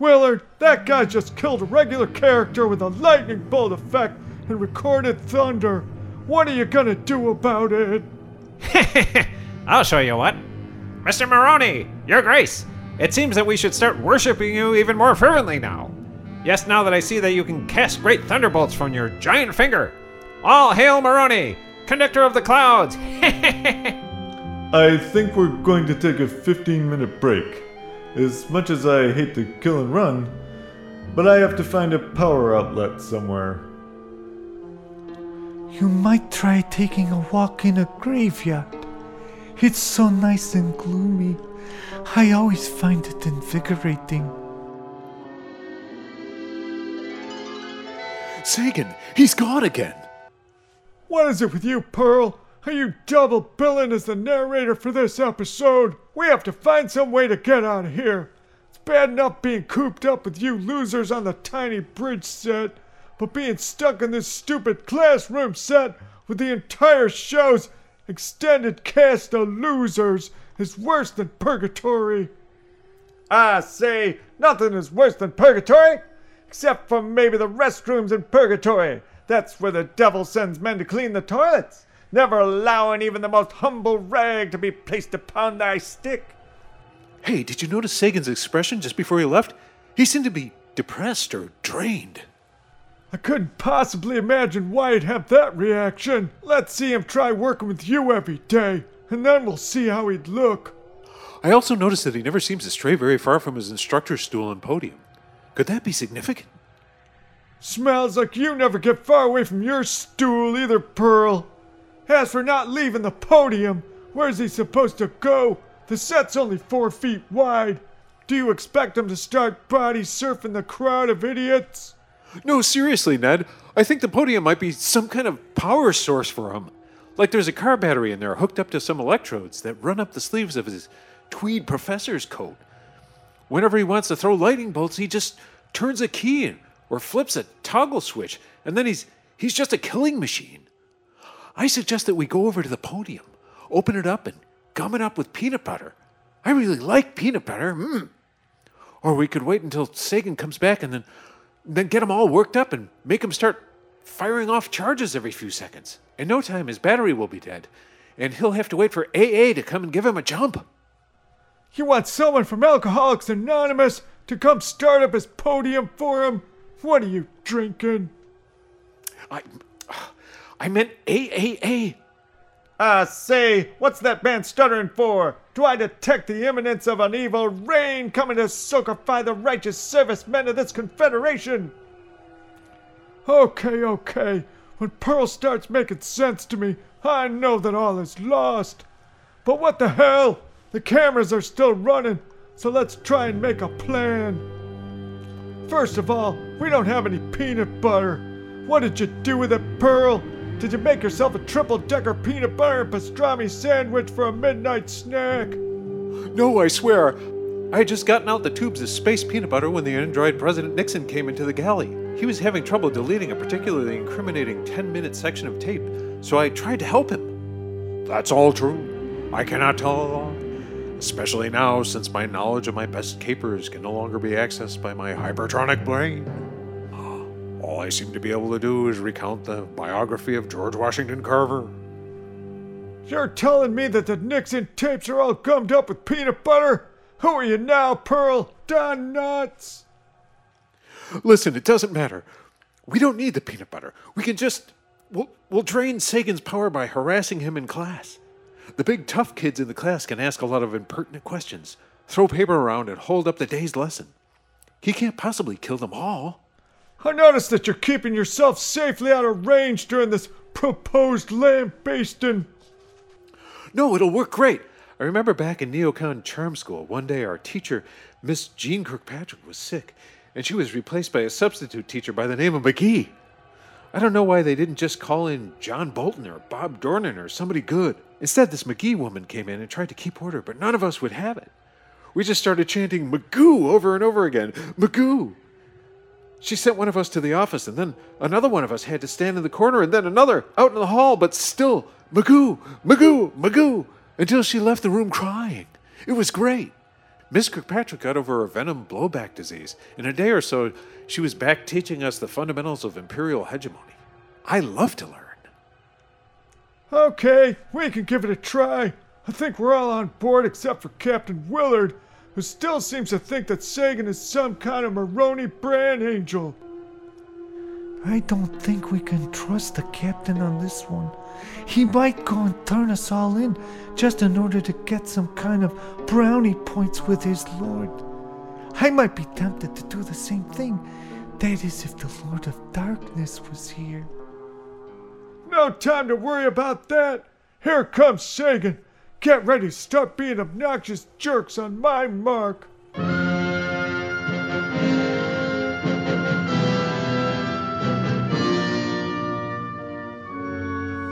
Willard, that guy just killed a regular character with a lightning bolt effect and recorded thunder. What are you gonna do about it? [laughs] I'll show you what. Mr. Moroni, Your Grace, it seems that we should start worshiping you even more fervently now. Yes, now that I see that you can cast great thunderbolts from your giant finger. All hail Moroni, conductor of the clouds! [laughs] I think we're going to take a 15 minute break. As much as I hate to kill and run, but I have to find a power outlet somewhere. You might try taking a walk in a graveyard. It's so nice and gloomy. I always find it invigorating. Sagan, he's gone again. What is it with you, Pearl? Are you double billing as the narrator for this episode? We have to find some way to get out of here. It's bad enough being cooped up with you losers on the tiny bridge set, but being stuck in this stupid classroom set with the entire show's extended cast of losers is worse than purgatory. I say, nothing is worse than purgatory, except for maybe the restrooms in purgatory. That's where the devil sends men to clean the toilets, never allowing even the most humble rag to be placed upon thy stick. Hey, did you notice Sagan's expression just before he left? He seemed to be depressed or drained. I couldn't possibly imagine why he'd have that reaction. Let's see him try working with you every day, and then we'll see how he'd look. I also noticed that he never seems to stray very far from his instructor's stool and podium. Could that be significant? Smells like you never get far away from your stool either, Pearl. As for not leaving the podium, where's he supposed to go? The set's only four feet wide. Do you expect him to start body surfing the crowd of idiots? No, seriously, Ned. I think the podium might be some kind of power source for him. Like there's a car battery in there hooked up to some electrodes that run up the sleeves of his tweed professor's coat. Whenever he wants to throw lightning bolts, he just turns a key or flips a toggle switch, and then he's he's just a killing machine. I suggest that we go over to the podium, open it up, and gum it up with peanut butter. I really like peanut butter. Mm. Or we could wait until Sagan comes back and then then get him all worked up and make him start firing off charges every few seconds. In no time, his battery will be dead, and he'll have to wait for AA to come and give him a jump. You want someone from Alcoholics Anonymous to come start up his podium for him? What are you drinking? I, I meant AAA. I say, what's that man stuttering for? Do I detect the imminence of an evil rain coming to soakify the righteous servicemen of this confederation? Okay, okay. When Pearl starts making sense to me, I know that all is lost. But what the hell? The cameras are still running, so let's try and make a plan. First of all, we don't have any peanut butter. What did you do with it, Pearl? Did you make yourself a triple decker peanut butter and pastrami sandwich for a midnight snack? No, I swear. I had just gotten out the tubes of space peanut butter when the android President Nixon came into the galley. He was having trouble deleting a particularly incriminating 10 minute section of tape, so I tried to help him. That's all true. I cannot tell a lie. Especially now, since my knowledge of my best capers can no longer be accessed by my hypertronic brain. All I seem to be able to do is recount the biography of George Washington Carver. You're telling me that the Nixon tapes are all gummed up with peanut butter? Who are you now, Pearl? Don Nuts? Listen, it doesn't matter. We don't need the peanut butter. We can just. We'll, we'll drain Sagan's power by harassing him in class. The big tough kids in the class can ask a lot of impertinent questions, throw paper around, and hold up the day's lesson. He can't possibly kill them all. I notice that you're keeping yourself safely out of range during this proposed lambasting. No, it'll work great. I remember back in Neocon Charm School, one day our teacher, Miss Jeane Kirkpatrick, was sick, and she was replaced by a substitute teacher by the name of McGee. I don't know why they didn't just call in John Bolton or Bob Dornan or somebody good. Instead, this McGee woman came in and tried to keep order, but none of us would have it. We just started chanting Magoo over and over again. Magoo! She sent one of us to the office, and then another one of us had to stand in the corner, and then another out in the hall, but still Magoo, Magoo, Magoo, until she left the room crying. It was great. Miss Kirkpatrick got over her venom blowback disease. In a day or so, she was back teaching us the fundamentals of imperial hegemony. I love to learn. Okay, we can give it a try. I think we're all on board except for Captain Willard, who still seems to think that Sagan is some kind of Moroni brand angel. I don't think we can trust the captain on this one. He might go and turn us all in just in order to get some kind of brownie points with his lord. I might be tempted to do the same thing. That is, if the Lord of Darkness was here. No time to worry about that. Here comes Sagan. Get ready to start being obnoxious jerks on my mark.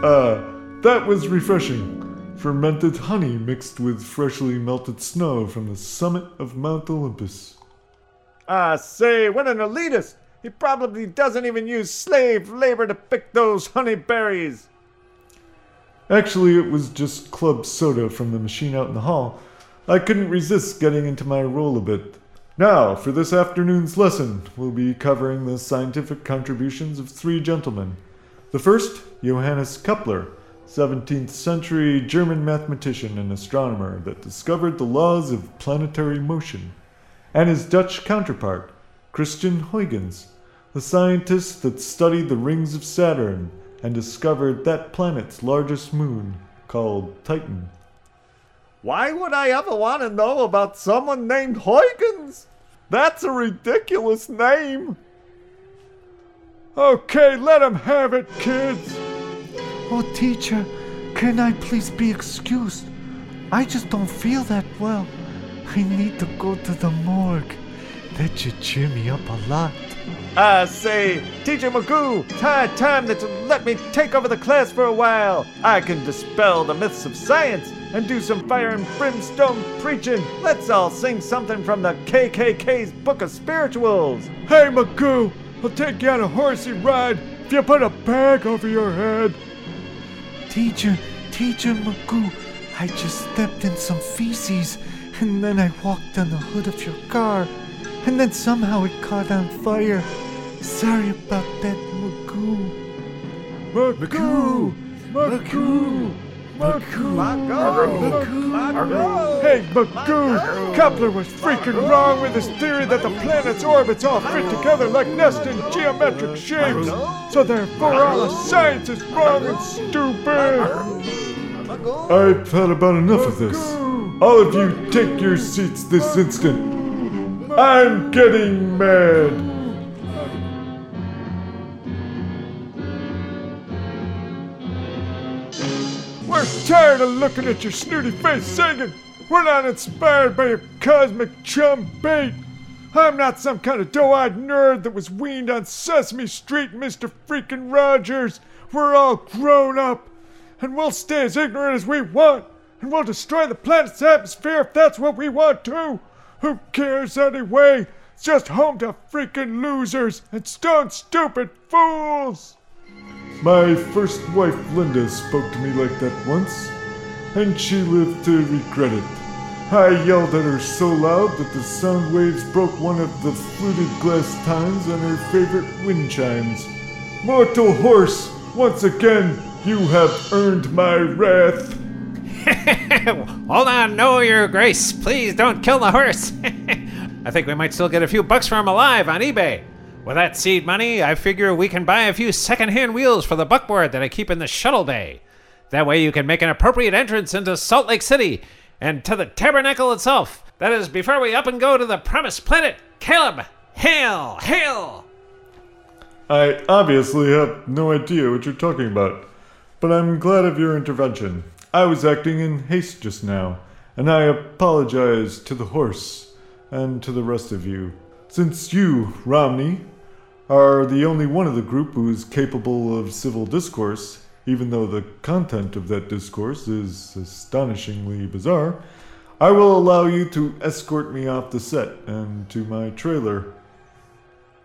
Ah, that was refreshing. Fermented honey mixed with freshly melted snow from the summit of Mount Olympus. Ah, say, what an elitist! He probably doesn't even use slave labor to pick those honey berries. Actually, it was just club soda from the machine out in the hall. I couldn't resist getting into my role a bit. Now, for this afternoon's lesson, we'll be covering the scientific contributions of three gentlemen. The first, Johannes Kepler, 17th century German mathematician and astronomer that discovered the laws of planetary motion, and his Dutch counterpart, Christian Huygens, the scientist that studied the rings of Saturn and discovered that planet's largest moon, called Titan. Why would I ever want to know about someone named Huygens? That's a ridiculous name. Okay, let him have it, kids. Oh, teacher, can I please be excused? I just don't feel that well. I need to go to the morgue. That should cheer me up a lot. I say, Teacher Magoo, it's high time that you let me take over the class for a while. I can dispel the myths of science and do some fire and brimstone preaching. Let's all sing something from the KKK's Book of Spirituals. Hey, Magoo, I'll take you on a horsey ride if you put a bag over your head. Teacher, Teacher Magoo, I just stepped in some feces, and then I walked on the hood of your car, and then somehow it caught on fire. Sorry about that, Magoo. Magoo! Magoo! Magoo! Magoo! Hey, Magoo! Kepler was freaking wrong with his theory that the planet's orbits all fit together like nests in geometric shapes. So therefore, all of science is wrong and stupid. I've had about enough of this. All of you take your seats this instant. I'm getting mad. We're tired of looking at your snooty face, Sagan. We're not inspired by your cosmic chum bait. I'm not some kind of doe-eyed nerd that was weaned on Sesame Street, Mr. Freakin' Rogers. We're all grown up, and we'll stay as ignorant as we want, and we'll destroy the planet's atmosphere if that's what we want to. Who cares anyway? It's just home to freaking losers and stone stupid fools. My first wife Linda spoke to me like that once, and she lived to regret it. I yelled at her so loud that the sound waves broke one of the fluted glass tines on her favorite wind chimes. Mortal horse, once again, you have earned my wrath. [laughs] Hold on, no, your grace. Please don't kill the horse. [laughs] I think we might still get a few bucks for him alive on eBay. With that seed money, I figure we can buy a few second-hand wheels for the buckboard that I keep in the shuttle bay. That way you can make an appropriate entrance into Salt Lake City and to the tabernacle itself. That is, before we up and go to the promised planet. Kolob, hail, hail! I obviously have no idea what you're talking about, but I'm glad of your intervention. I was acting in haste just now, and I apologize to the horse and to the rest of you. Since you, Romney, are the only one of the group who is capable of civil discourse, even though the content of that discourse is astonishingly bizarre, I will allow you to escort me off the set and to my trailer.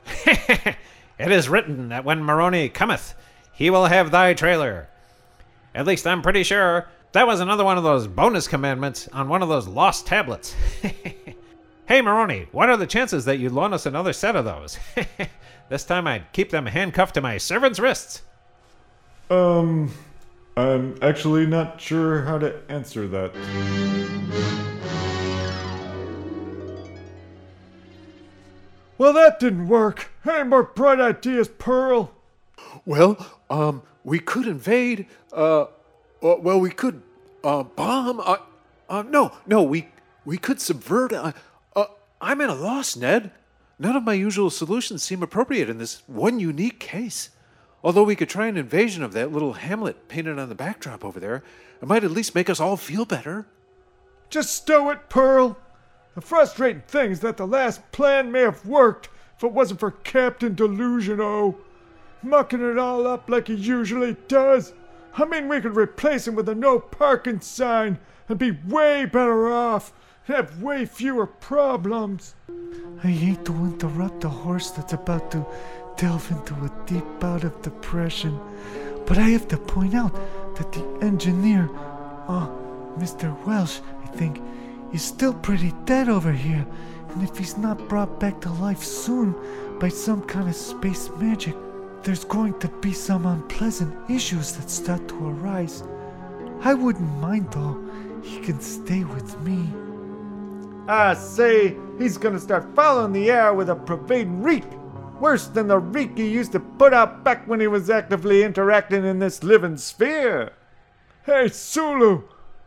[laughs] it is written that when Moroni cometh, he will have thy trailer. At least I'm pretty sure that was another one of those bonus commandments on one of those lost tablets. [laughs] Hey, Moroni, what are the chances that you'd loan us another set of those? [laughs] this time I'd keep them handcuffed to my servant's wrists. Um, I'm actually not sure how to answer that. Well, that didn't work. Any more bright ideas, Pearl? Well, um, we could invade. Uh, uh, well, we could uh, bomb. Uh, uh, no, no, we we could subvert. Uh, uh, I'm at a loss, Ned. None of my usual solutions seem appropriate in this one unique case. Although we could try an invasion of that little hamlet painted on the backdrop over there, it might at least make us all feel better. Just stow it, Pearl. The frustrating thing is that the last plan may have worked if it wasn't for Captain Delusiono. Mucking it all up like he usually does. I mean, we could replace him with a no parking sign and be way better off and have way fewer problems. I hate to interrupt the horse that's about to delve into a deep bout of depression, but I have to point out that the engineer, uh, Mr. Welsh, I think, is still pretty dead over here, and if he's not brought back to life soon by some kind of space magic, there's going to be some unpleasant issues that start to arise. I wouldn't mind though. He can stay with me. I say, he's gonna start following the air with a pervading reek. Worse than the reek he used to put out back when he was actively interacting in this living sphere. Hey, Sulu,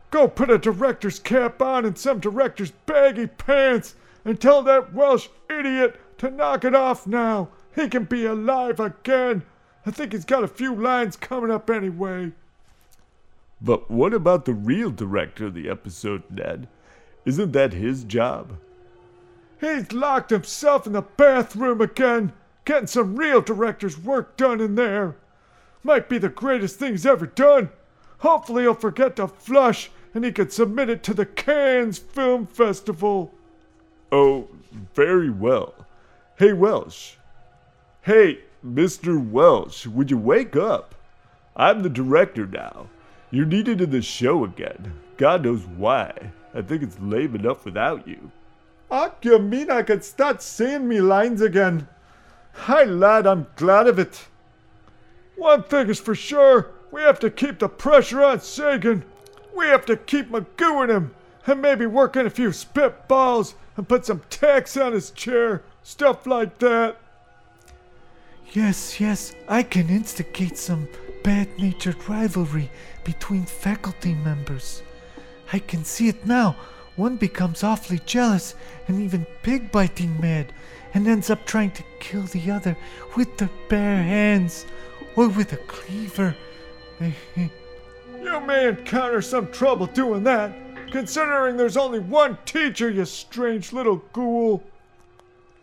go put a director's cap on and some director's baggy pants and tell that Welsh idiot to knock it off now. He can be alive again. I think he's got a few lines coming up anyway. But what about the real director of the episode, Ned? Isn't that his job? He's locked himself in the bathroom again, getting some real director's work done in there. Might be the greatest thing he's ever done. Hopefully, he'll forget to flush and he can submit it to the Cannes Film Festival. Oh, very well. Hey, Welsh. Hey, Mr. Welsh, would you wake up? I'm the director now. You're needed in the show again. God knows why. I think it's lame enough without you. Ah, you mean I could start saying me lines again? Hi, lad, I'm glad of it. One thing is for sure, we have to keep the pressure on Sagan. We have to keep magooing him, and maybe work in a few spitballs and put some tacks on his chair, stuff like that. Yes, yes, I can instigate some bad natured rivalry between faculty members. I can see it now. One becomes awfully jealous and even pig biting mad, and ends up trying to kill the other with their bare hands or with a cleaver. [laughs] You may encounter some trouble doing that, considering there's only one teacher, you strange little ghoul.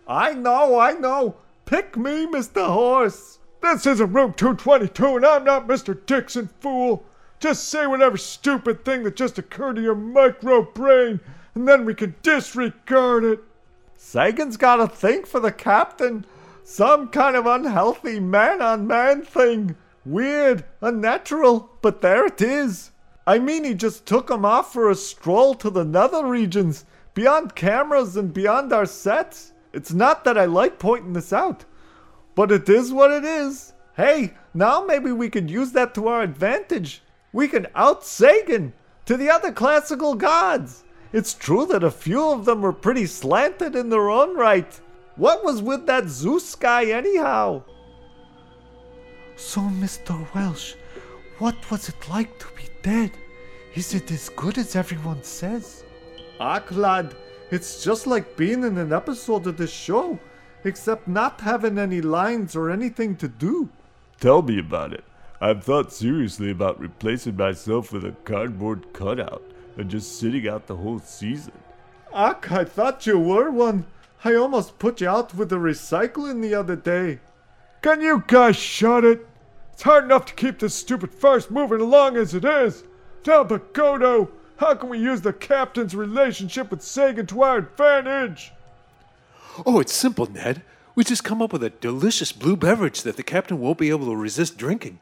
I know, I know. Pick me, Mr. Horse. This isn't room 222, and I'm not Mr. Dixon, fool. Just say whatever stupid thing that just occurred to your micro brain, and then we can disregard it. Sagan's got a thing for the captain. Some kind of unhealthy man on man thing. Weird, unnatural, but there it is. I mean, he just took him off for a stroll to the nether regions, beyond cameras and beyond our sets. It's not that I like pointing this out, but it is what it is. Hey, now maybe we could use that to our advantage. We can out Sagan to the other classical gods. It's true that a few of them were pretty slanted in their own right. What was with that Zeus guy, anyhow? So, Mr. Welsh, what was it like to be dead? Is it as good as everyone says? Ah, lad, it's just like being in an episode of this show, except not having any lines or anything to do. Tell me about it. I've thought seriously about replacing myself with a cardboard cutout and just sitting out the whole season. Ak, I thought you were one. I almost put you out with the recycling the other day. Can you guys shut it? It's hard enough to keep this stupid farce moving along as it is. Tell but Godo, how can we use the captain's relationship with Sagan to our advantage? Oh, it's simple, Ned. We just come up with a delicious blue beverage that the captain won't be able to resist drinking.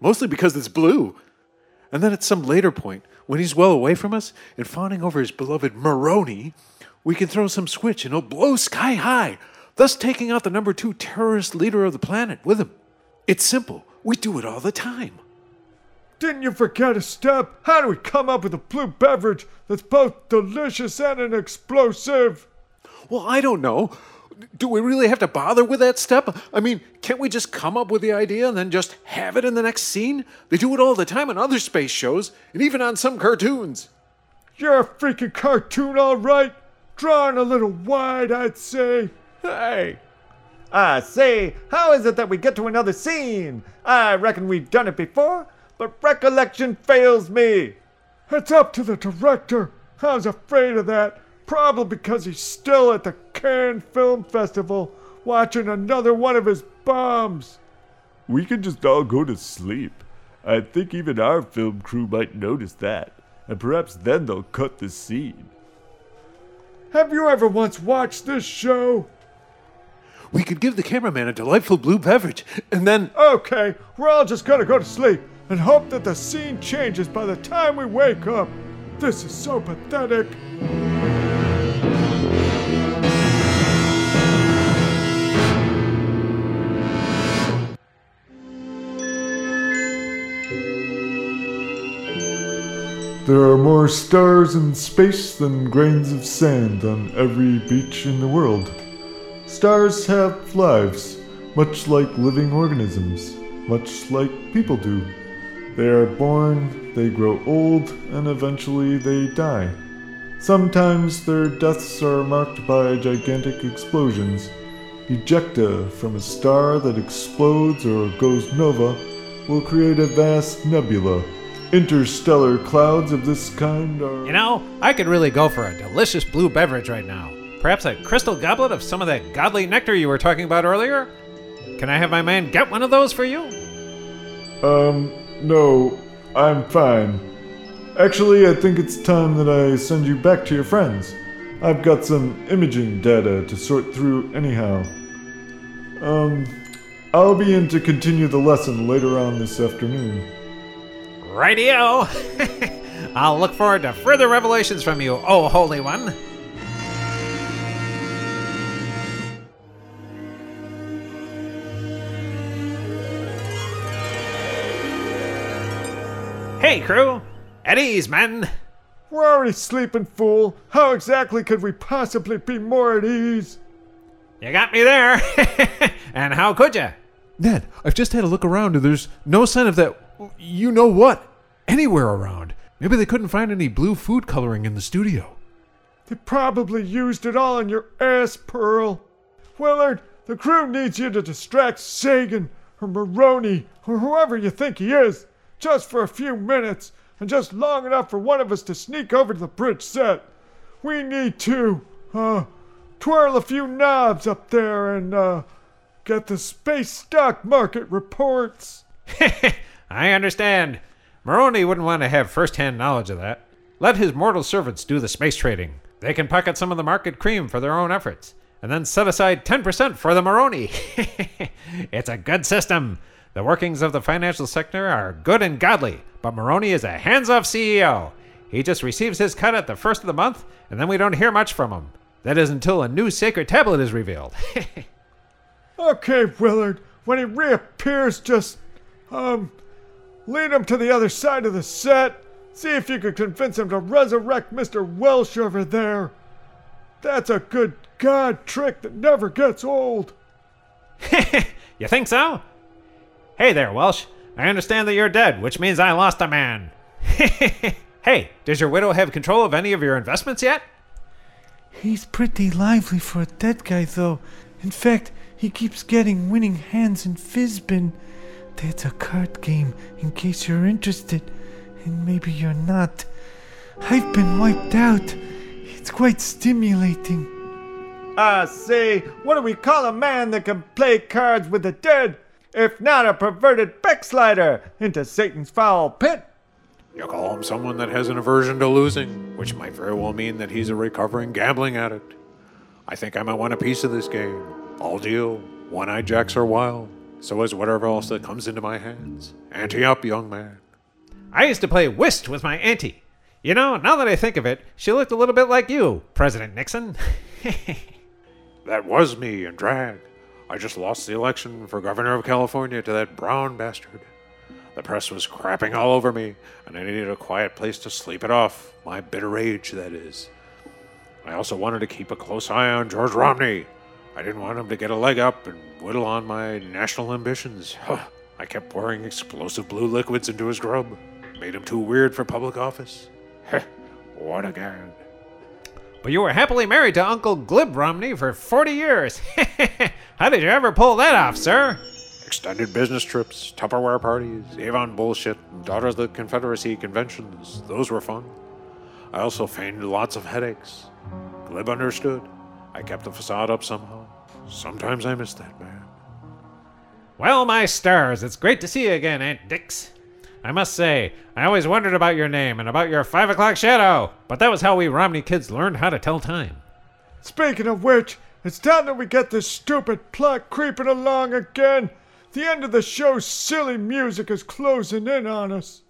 Mostly because it's blue. And then at some later point, when he's well away from us and fawning over his beloved Moroni, we can throw some switch and it'll blow sky high, thus taking out the number two terrorist leader of the planet with him. It's simple. We do it all the time. Didn't you forget a step? How do we come up with a blue beverage that's both delicious and an explosive? Well, I don't know. Do we really have to bother with that step? I mean, can't we just come up with the idea and then just have it in the next scene? They do it all the time in other space shows, and even on some cartoons. You're a freaking cartoon, all right. Drawing a little wide, I'd say. Hey. I say, how is it that we get to another scene? I reckon we've done it before, but recollection fails me. It's up to the director. I was afraid of that. Probably because he's still at the Cannes Film Festival watching another one of his bombs. We can just all go to sleep. I think even our film crew might notice that, and perhaps then they'll cut the scene. Have you ever once watched this show? We could give the cameraman a delightful blue beverage, and then. Okay, we're all just gonna go to sleep and hope that the scene changes by the time we wake up. This is so pathetic. There are more stars in space than grains of sand on every beach in the world. Stars have lives, much like living organisms, much like people do. They are born, they grow old, and eventually they die. Sometimes their deaths are marked by gigantic explosions. Ejecta from a star that explodes or goes nova will create a vast nebula. Interstellar clouds of this kind are. You know, I could really go for a delicious blue beverage right now. Perhaps a crystal goblet of some of that godly nectar you were talking about earlier? Can I have my man get one of those for you? Um, no, I'm fine. Actually, I think it's time that I send you back to your friends. I've got some imaging data to sort through anyhow. Um, I'll be in to continue the lesson later on this afternoon. Rightio! [laughs] I'll look forward to further revelations from you, oh Holy One. Hey, crew! At ease, men! We're already sleeping, fool. How exactly could we possibly be more at ease? You got me there! [laughs] and how could you? Ned, I've just had a look around and there's no sign of that. You know what? Anywhere around. Maybe they couldn't find any blue food coloring in the studio. They probably used it all in your ass, Pearl. Willard, the crew needs you to distract Sagan or Moroni or whoever you think he is, just for a few minutes, and just long enough for one of us to sneak over to the bridge set. We need to, uh, twirl a few knobs up there and, uh, get the space stock market reports. [laughs] I understand. Moroni wouldn't want to have first hand knowledge of that. Let his mortal servants do the space trading. They can pocket some of the market cream for their own efforts, and then set aside 10% for the Moroni. [laughs] it's a good system. The workings of the financial sector are good and godly, but Moroni is a hands off CEO. He just receives his cut at the first of the month, and then we don't hear much from him. That is until a new sacred tablet is revealed. [laughs] Okay, Willard, when he reappears, just, um, lead him to the other side of the set. See if you could convince him to resurrect Mr. Welsh over there. That's a good God trick that never gets old. [laughs] you think so? Hey there, Welsh. I understand that you're dead, which means I lost a man. [laughs] hey, does your widow have control of any of your investments yet? He's pretty lively for a dead guy, though. In fact, he keeps getting winning hands in Fizbin. That's a card game, in case you're interested. And maybe you're not. I've been wiped out. It's quite stimulating. Ah, I say, what do we call a man that can play cards with the dead, if not a perverted backslider into Satan's foul pit? You call him someone that has an aversion to losing, which might very well mean that he's a recovering gambling addict. I think I might want a piece of this game. I'll deal. One eyed jacks are wild. So is whatever else that comes into my hands. Ante up, young man. I used to play whist with my auntie. You know, now that I think of it, she looked a little bit like you, President Nixon. [laughs] That was me in drag. I just lost the election for governor of California to that brown bastard. The press was crapping all over me, and I needed a quiet place to sleep it off. My bitter rage, that is. I also wanted to keep a close eye on George Romney. I didn't want him to get a leg up and whittle on my national ambitions. Huh. [sighs] I kept pouring explosive blue liquids into his grub. Made him too weird for public office. [laughs] Heh, what a gag. but you were happily married to Uncle Glib Romney for 40 years. [laughs] How did you ever pull that off, sir? Extended business trips, Tupperware parties, Avon bullshit, and Daughters of the Confederacy conventions. Those were fun. I also feigned lots of headaches. Glib understood. I kept the facade up somehow. Sometimes I missed that man. Well, my stars, it's great to see you again, Aunt Dix. I must say, I always wondered about your name and about your five o'clock shadow, but that was how we Romney kids learned how to tell time. Speaking of which, it's time that we get this stupid plot creeping along again. The end of the show's silly music is closing in on us.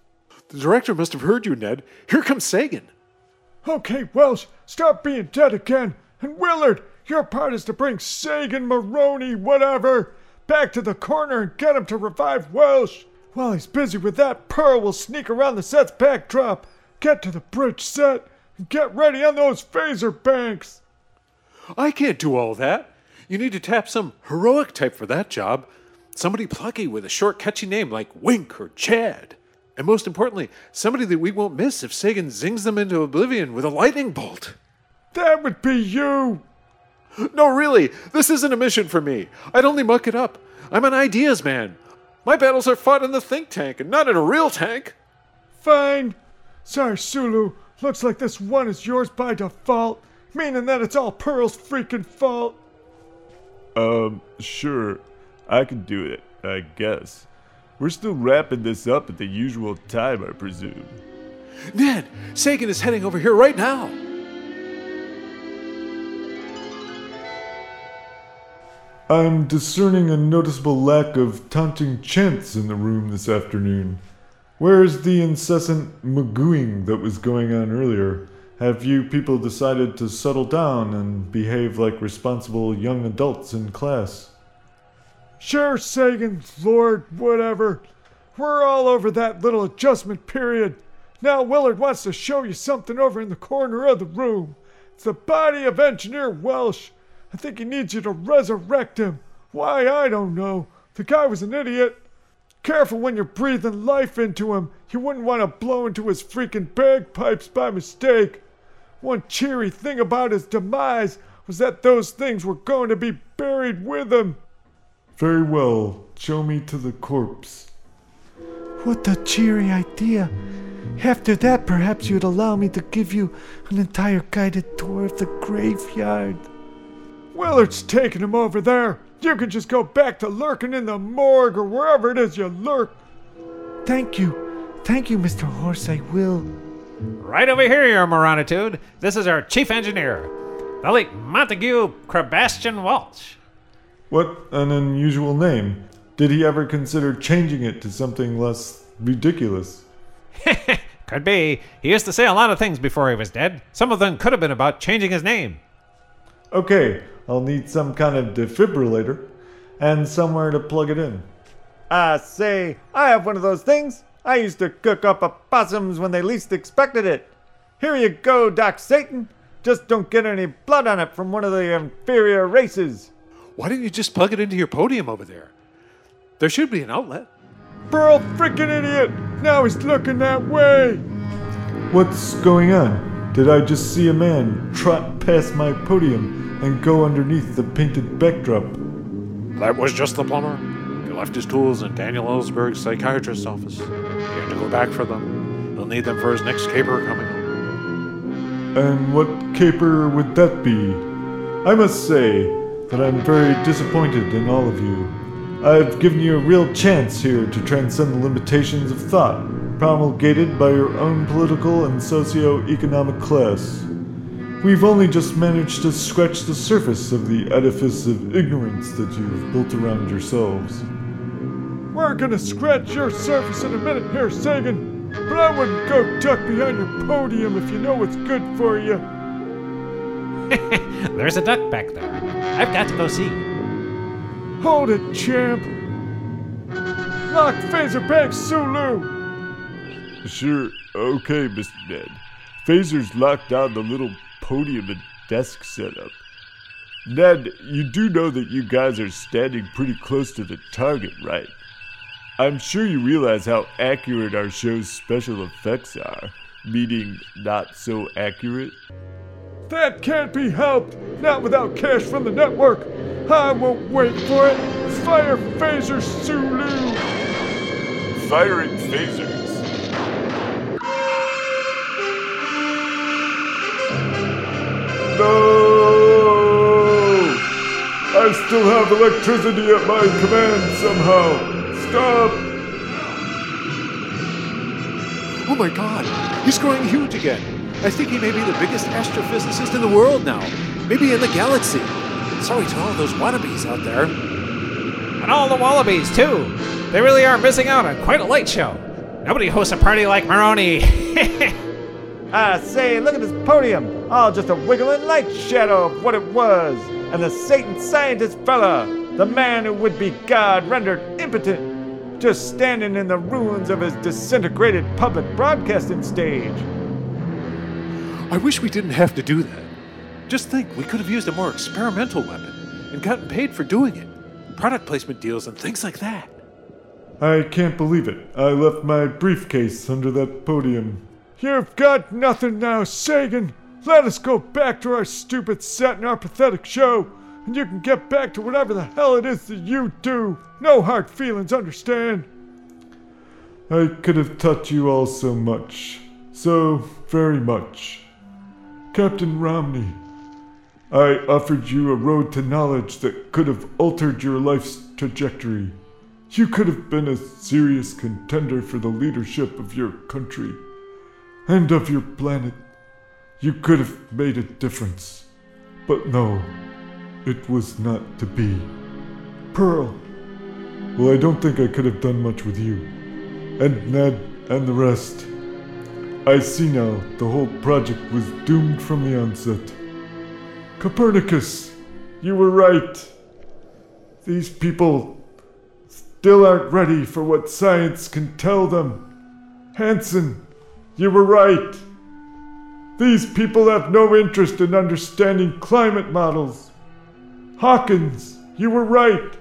The director must have heard you, Ned. Here comes Sagan. Okay, Welsh, stop being dead again. And Willard, your part is to bring Sagan, Moroni, whatever, back to the corner and get him to revive Welsh. While he's busy with that, Pearl will sneak around the set's backdrop, get to the bridge set, and get ready on those phaser banks. I can't do all that. You need to tap some heroic type for that job. Somebody plucky with a short, catchy name like Wink or Chad. And most importantly, somebody that we won't miss if Sagan zings them into oblivion with a lightning bolt. That would be you. [gasps] No, really, this isn't a mission for me. I'd only muck it up. I'm an ideas man. My battles are fought in the think tank and not in a real tank. Fine. Sorry, Sulu. Looks like this one is yours by default, meaning that it's all Pearl's freaking fault. Um, sure. I can do it, I guess. We're still wrapping this up at the usual time, I presume. Ned, Sagan is heading over here right now. I'm discerning a noticeable lack of taunting chants in the room this afternoon. Where's the incessant magooing that was going on earlier? Have you people decided to settle down and behave like responsible young adults in class? Sure, Sagan, Lord, whatever. We're all over that little adjustment period. Now Willard wants to show you something over in the corner of the room. It's the body of Engineer Welsh. I think he needs you to resurrect him. Why, I don't know. The guy was an idiot. Careful when you're breathing life into him. You wouldn't want to blow into his freaking bagpipes by mistake. One cheery thing about his demise was that those things were going to be buried with him. Very well, show me to the corpse. What a cheery idea. After that, perhaps you'd allow me to give you an entire guided tour of the graveyard. Willard's taking him over there. You can just go back to lurking in the morgue or wherever it is you lurk. Thank you. Thank you, Mr. Horse. I will. Right over here, your moronitude. This is our chief engineer, the late Montague Crabastian Walsh. What an unusual name. Did he ever consider changing it to something less ridiculous? [laughs] Could be. He used to say a lot of things before he was dead. Some of them could have been about changing his name. Okay, I'll need some kind of defibrillator and somewhere to plug it in. I say, I have one of those things. I used to cook up opossums when they least expected it. Here you go, Doc Satan. Just don't get any blood on it from one of the inferior races. Why don't you just plug it into your podium over there? There should be an outlet. Pearl freaking idiot! Now he's looking that way! What's going on? Did I just see a man trot past my podium and go underneath the painted backdrop? That was just the plumber. He left his tools in Daniel Ellsberg's psychiatrist's office. He had to go back for them. He'll need them for his next caper coming up. And what caper would that be? I must say that I'm very disappointed in all of you. I've given you a real chance here to transcend the limitations of thought promulgated by your own political and socio-economic class. We've only just managed to scratch the surface of the edifice of ignorance that you've built around yourselves. We're gonna scratch your surface in a minute here, Sagan. but I wouldn't go duck behind your podium if you know what's good for you. [laughs] There's a duck back there. I've got to go see. Hold it, champ. Lock Phaser back, Sulu. Sure, okay, Mr. Ned. Phaser's locked on the little podium and desk setup. Ned, you do know that you guys are standing pretty close to the target, right? I'm sure you realize how accurate our show's special effects are, meaning not so accurate. That can't be helped. Not without cash from the network. I won't wait for it. Fire Phaser Sulu. Firing phasers. No! I still have electricity at my command somehow. Stop! Oh my god, he's growing huge again. I think he may be the biggest astrophysicist in the world now. Maybe in the galaxy. Sorry to all those wannabes out there. And all the wallabies, too. They really are missing out on quite a light show. Nobody hosts a party like Moroni. [laughs] Ah, say, look at this podium. All just a wiggling light shadow of what it was. And the Satan scientist fella, the man who would be God rendered impotent, just standing in the ruins of his disintegrated public broadcasting stage. I wish we didn't have to do that. Just think, we could have used a more experimental weapon and gotten paid for doing it. Product placement deals and things like that. I can't believe it. I left my briefcase under that podium. You've got nothing now, Sagan. Let us go back to our stupid set and our pathetic show, and you can get back to whatever the hell it is that you do. No hard feelings, understand? I could have taught you all so much. So very much. Captain Romney, I offered you a road to knowledge that could have altered your life's trajectory. You could have been a serious contender for the leadership of your country and of your planet. You could have made a difference. But no, it was not to be. Pearl, well, I don't think I could have done much with you. And Ned and the rest. I see now the whole project was doomed from the onset. Copernicus, you were right. These people still aren't ready for what science can tell them. Hansen, you were right. These people have no interest in understanding climate models. Hawkins, you were right.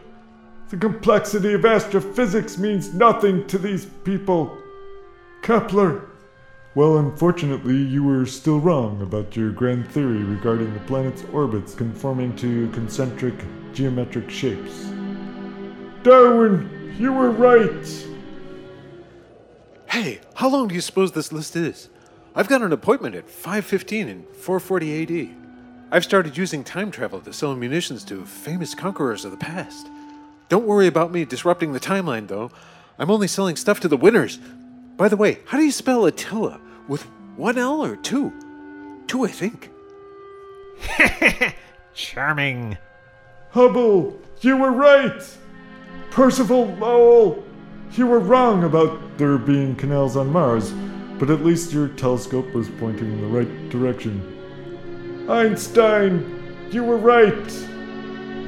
The complexity of astrophysics means nothing to these people. Kepler, well, unfortunately, you were still wrong about your grand theory regarding the planet's orbits conforming to concentric geometric shapes. Darwin, you were right. Hey, how long do you suppose this list is? I've got an appointment at 5:15 in 4:40 AD. I've started using time travel to sell munitions to famous conquerors of the past. Don't worry about me disrupting the timeline, though. I'm only selling stuff to the winners. By the way, how do you spell Attila? With one L or two? Two, I think. [laughs] Charming. Hubble, you were right. Percival Lowell, You were wrong about there being canals on Mars, but at least your telescope was pointing in the right direction. Einstein, you were right.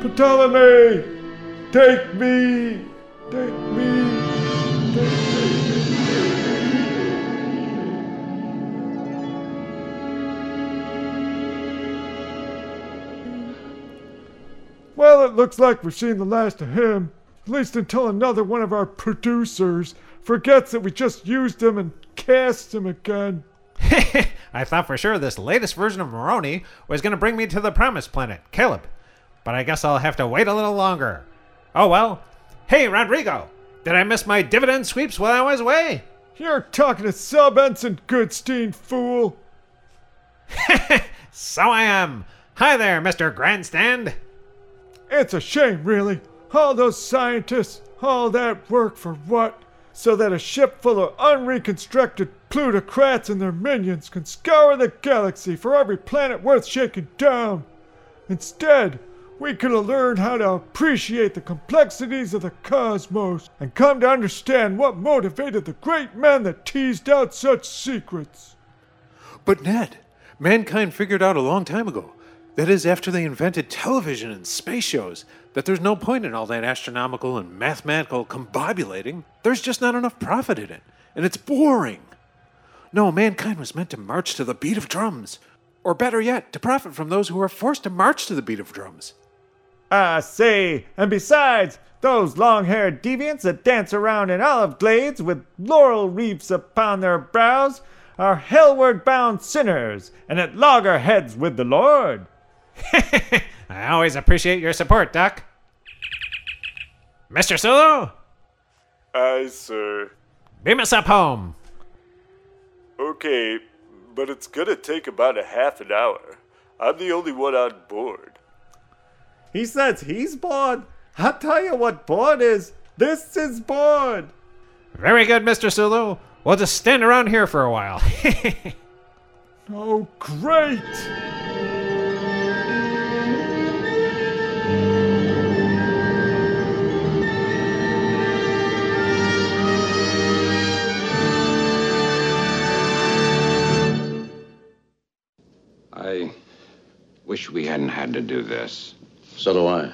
Ptolemy, take me, take me, take me. Well, it looks like we've seen the last of him. At least until another one of our producers forgets that we just used him and cast him again. [laughs] I thought for sure this latest version of Moroni was going to bring me to the promised planet, Kolob. But I guess I'll have to wait a little longer. Oh well. Hey, Rodrigo! Did I miss my dividend sweeps while I was away? [laughs] You're talking to Sub Ensign Goodstein, fool. [laughs] So I am. Hi there, Mr. Grandstand. It's a shame, really. All those scientists, all that work for what? So that a ship full of unreconstructed plutocrats and their minions can scour the galaxy for every planet worth shaking down. Instead, we could have learned how to appreciate the complexities of the cosmos and come to understand what motivated the great men that teased out such secrets. But Ned, mankind figured out a long time ago, that is, after they invented television and space shows, that there's no point in all that astronomical and mathematical combobulating. There's just not enough profit in it, and it's boring. No, mankind was meant to march to the beat of drums, or better yet, to profit from those who are forced to march to the beat of drums. I say, and besides, those long haired deviants that dance around in olive glades with laurel wreaths upon their brows are hellward bound sinners, and at loggerheads with the Lord. [laughs] I always appreciate your support, Doc. Mr. Sulu, Aye, sir. beam us up home. Okay, but it's gonna take about a half an hour. I'm the only one on board. He says he's bored. I'll tell you what bored is. This is bored. Very good, Mr. Sulu. We'll just stand around here for a while. [laughs] Oh, great! Wish we hadn't had to do this. So do I.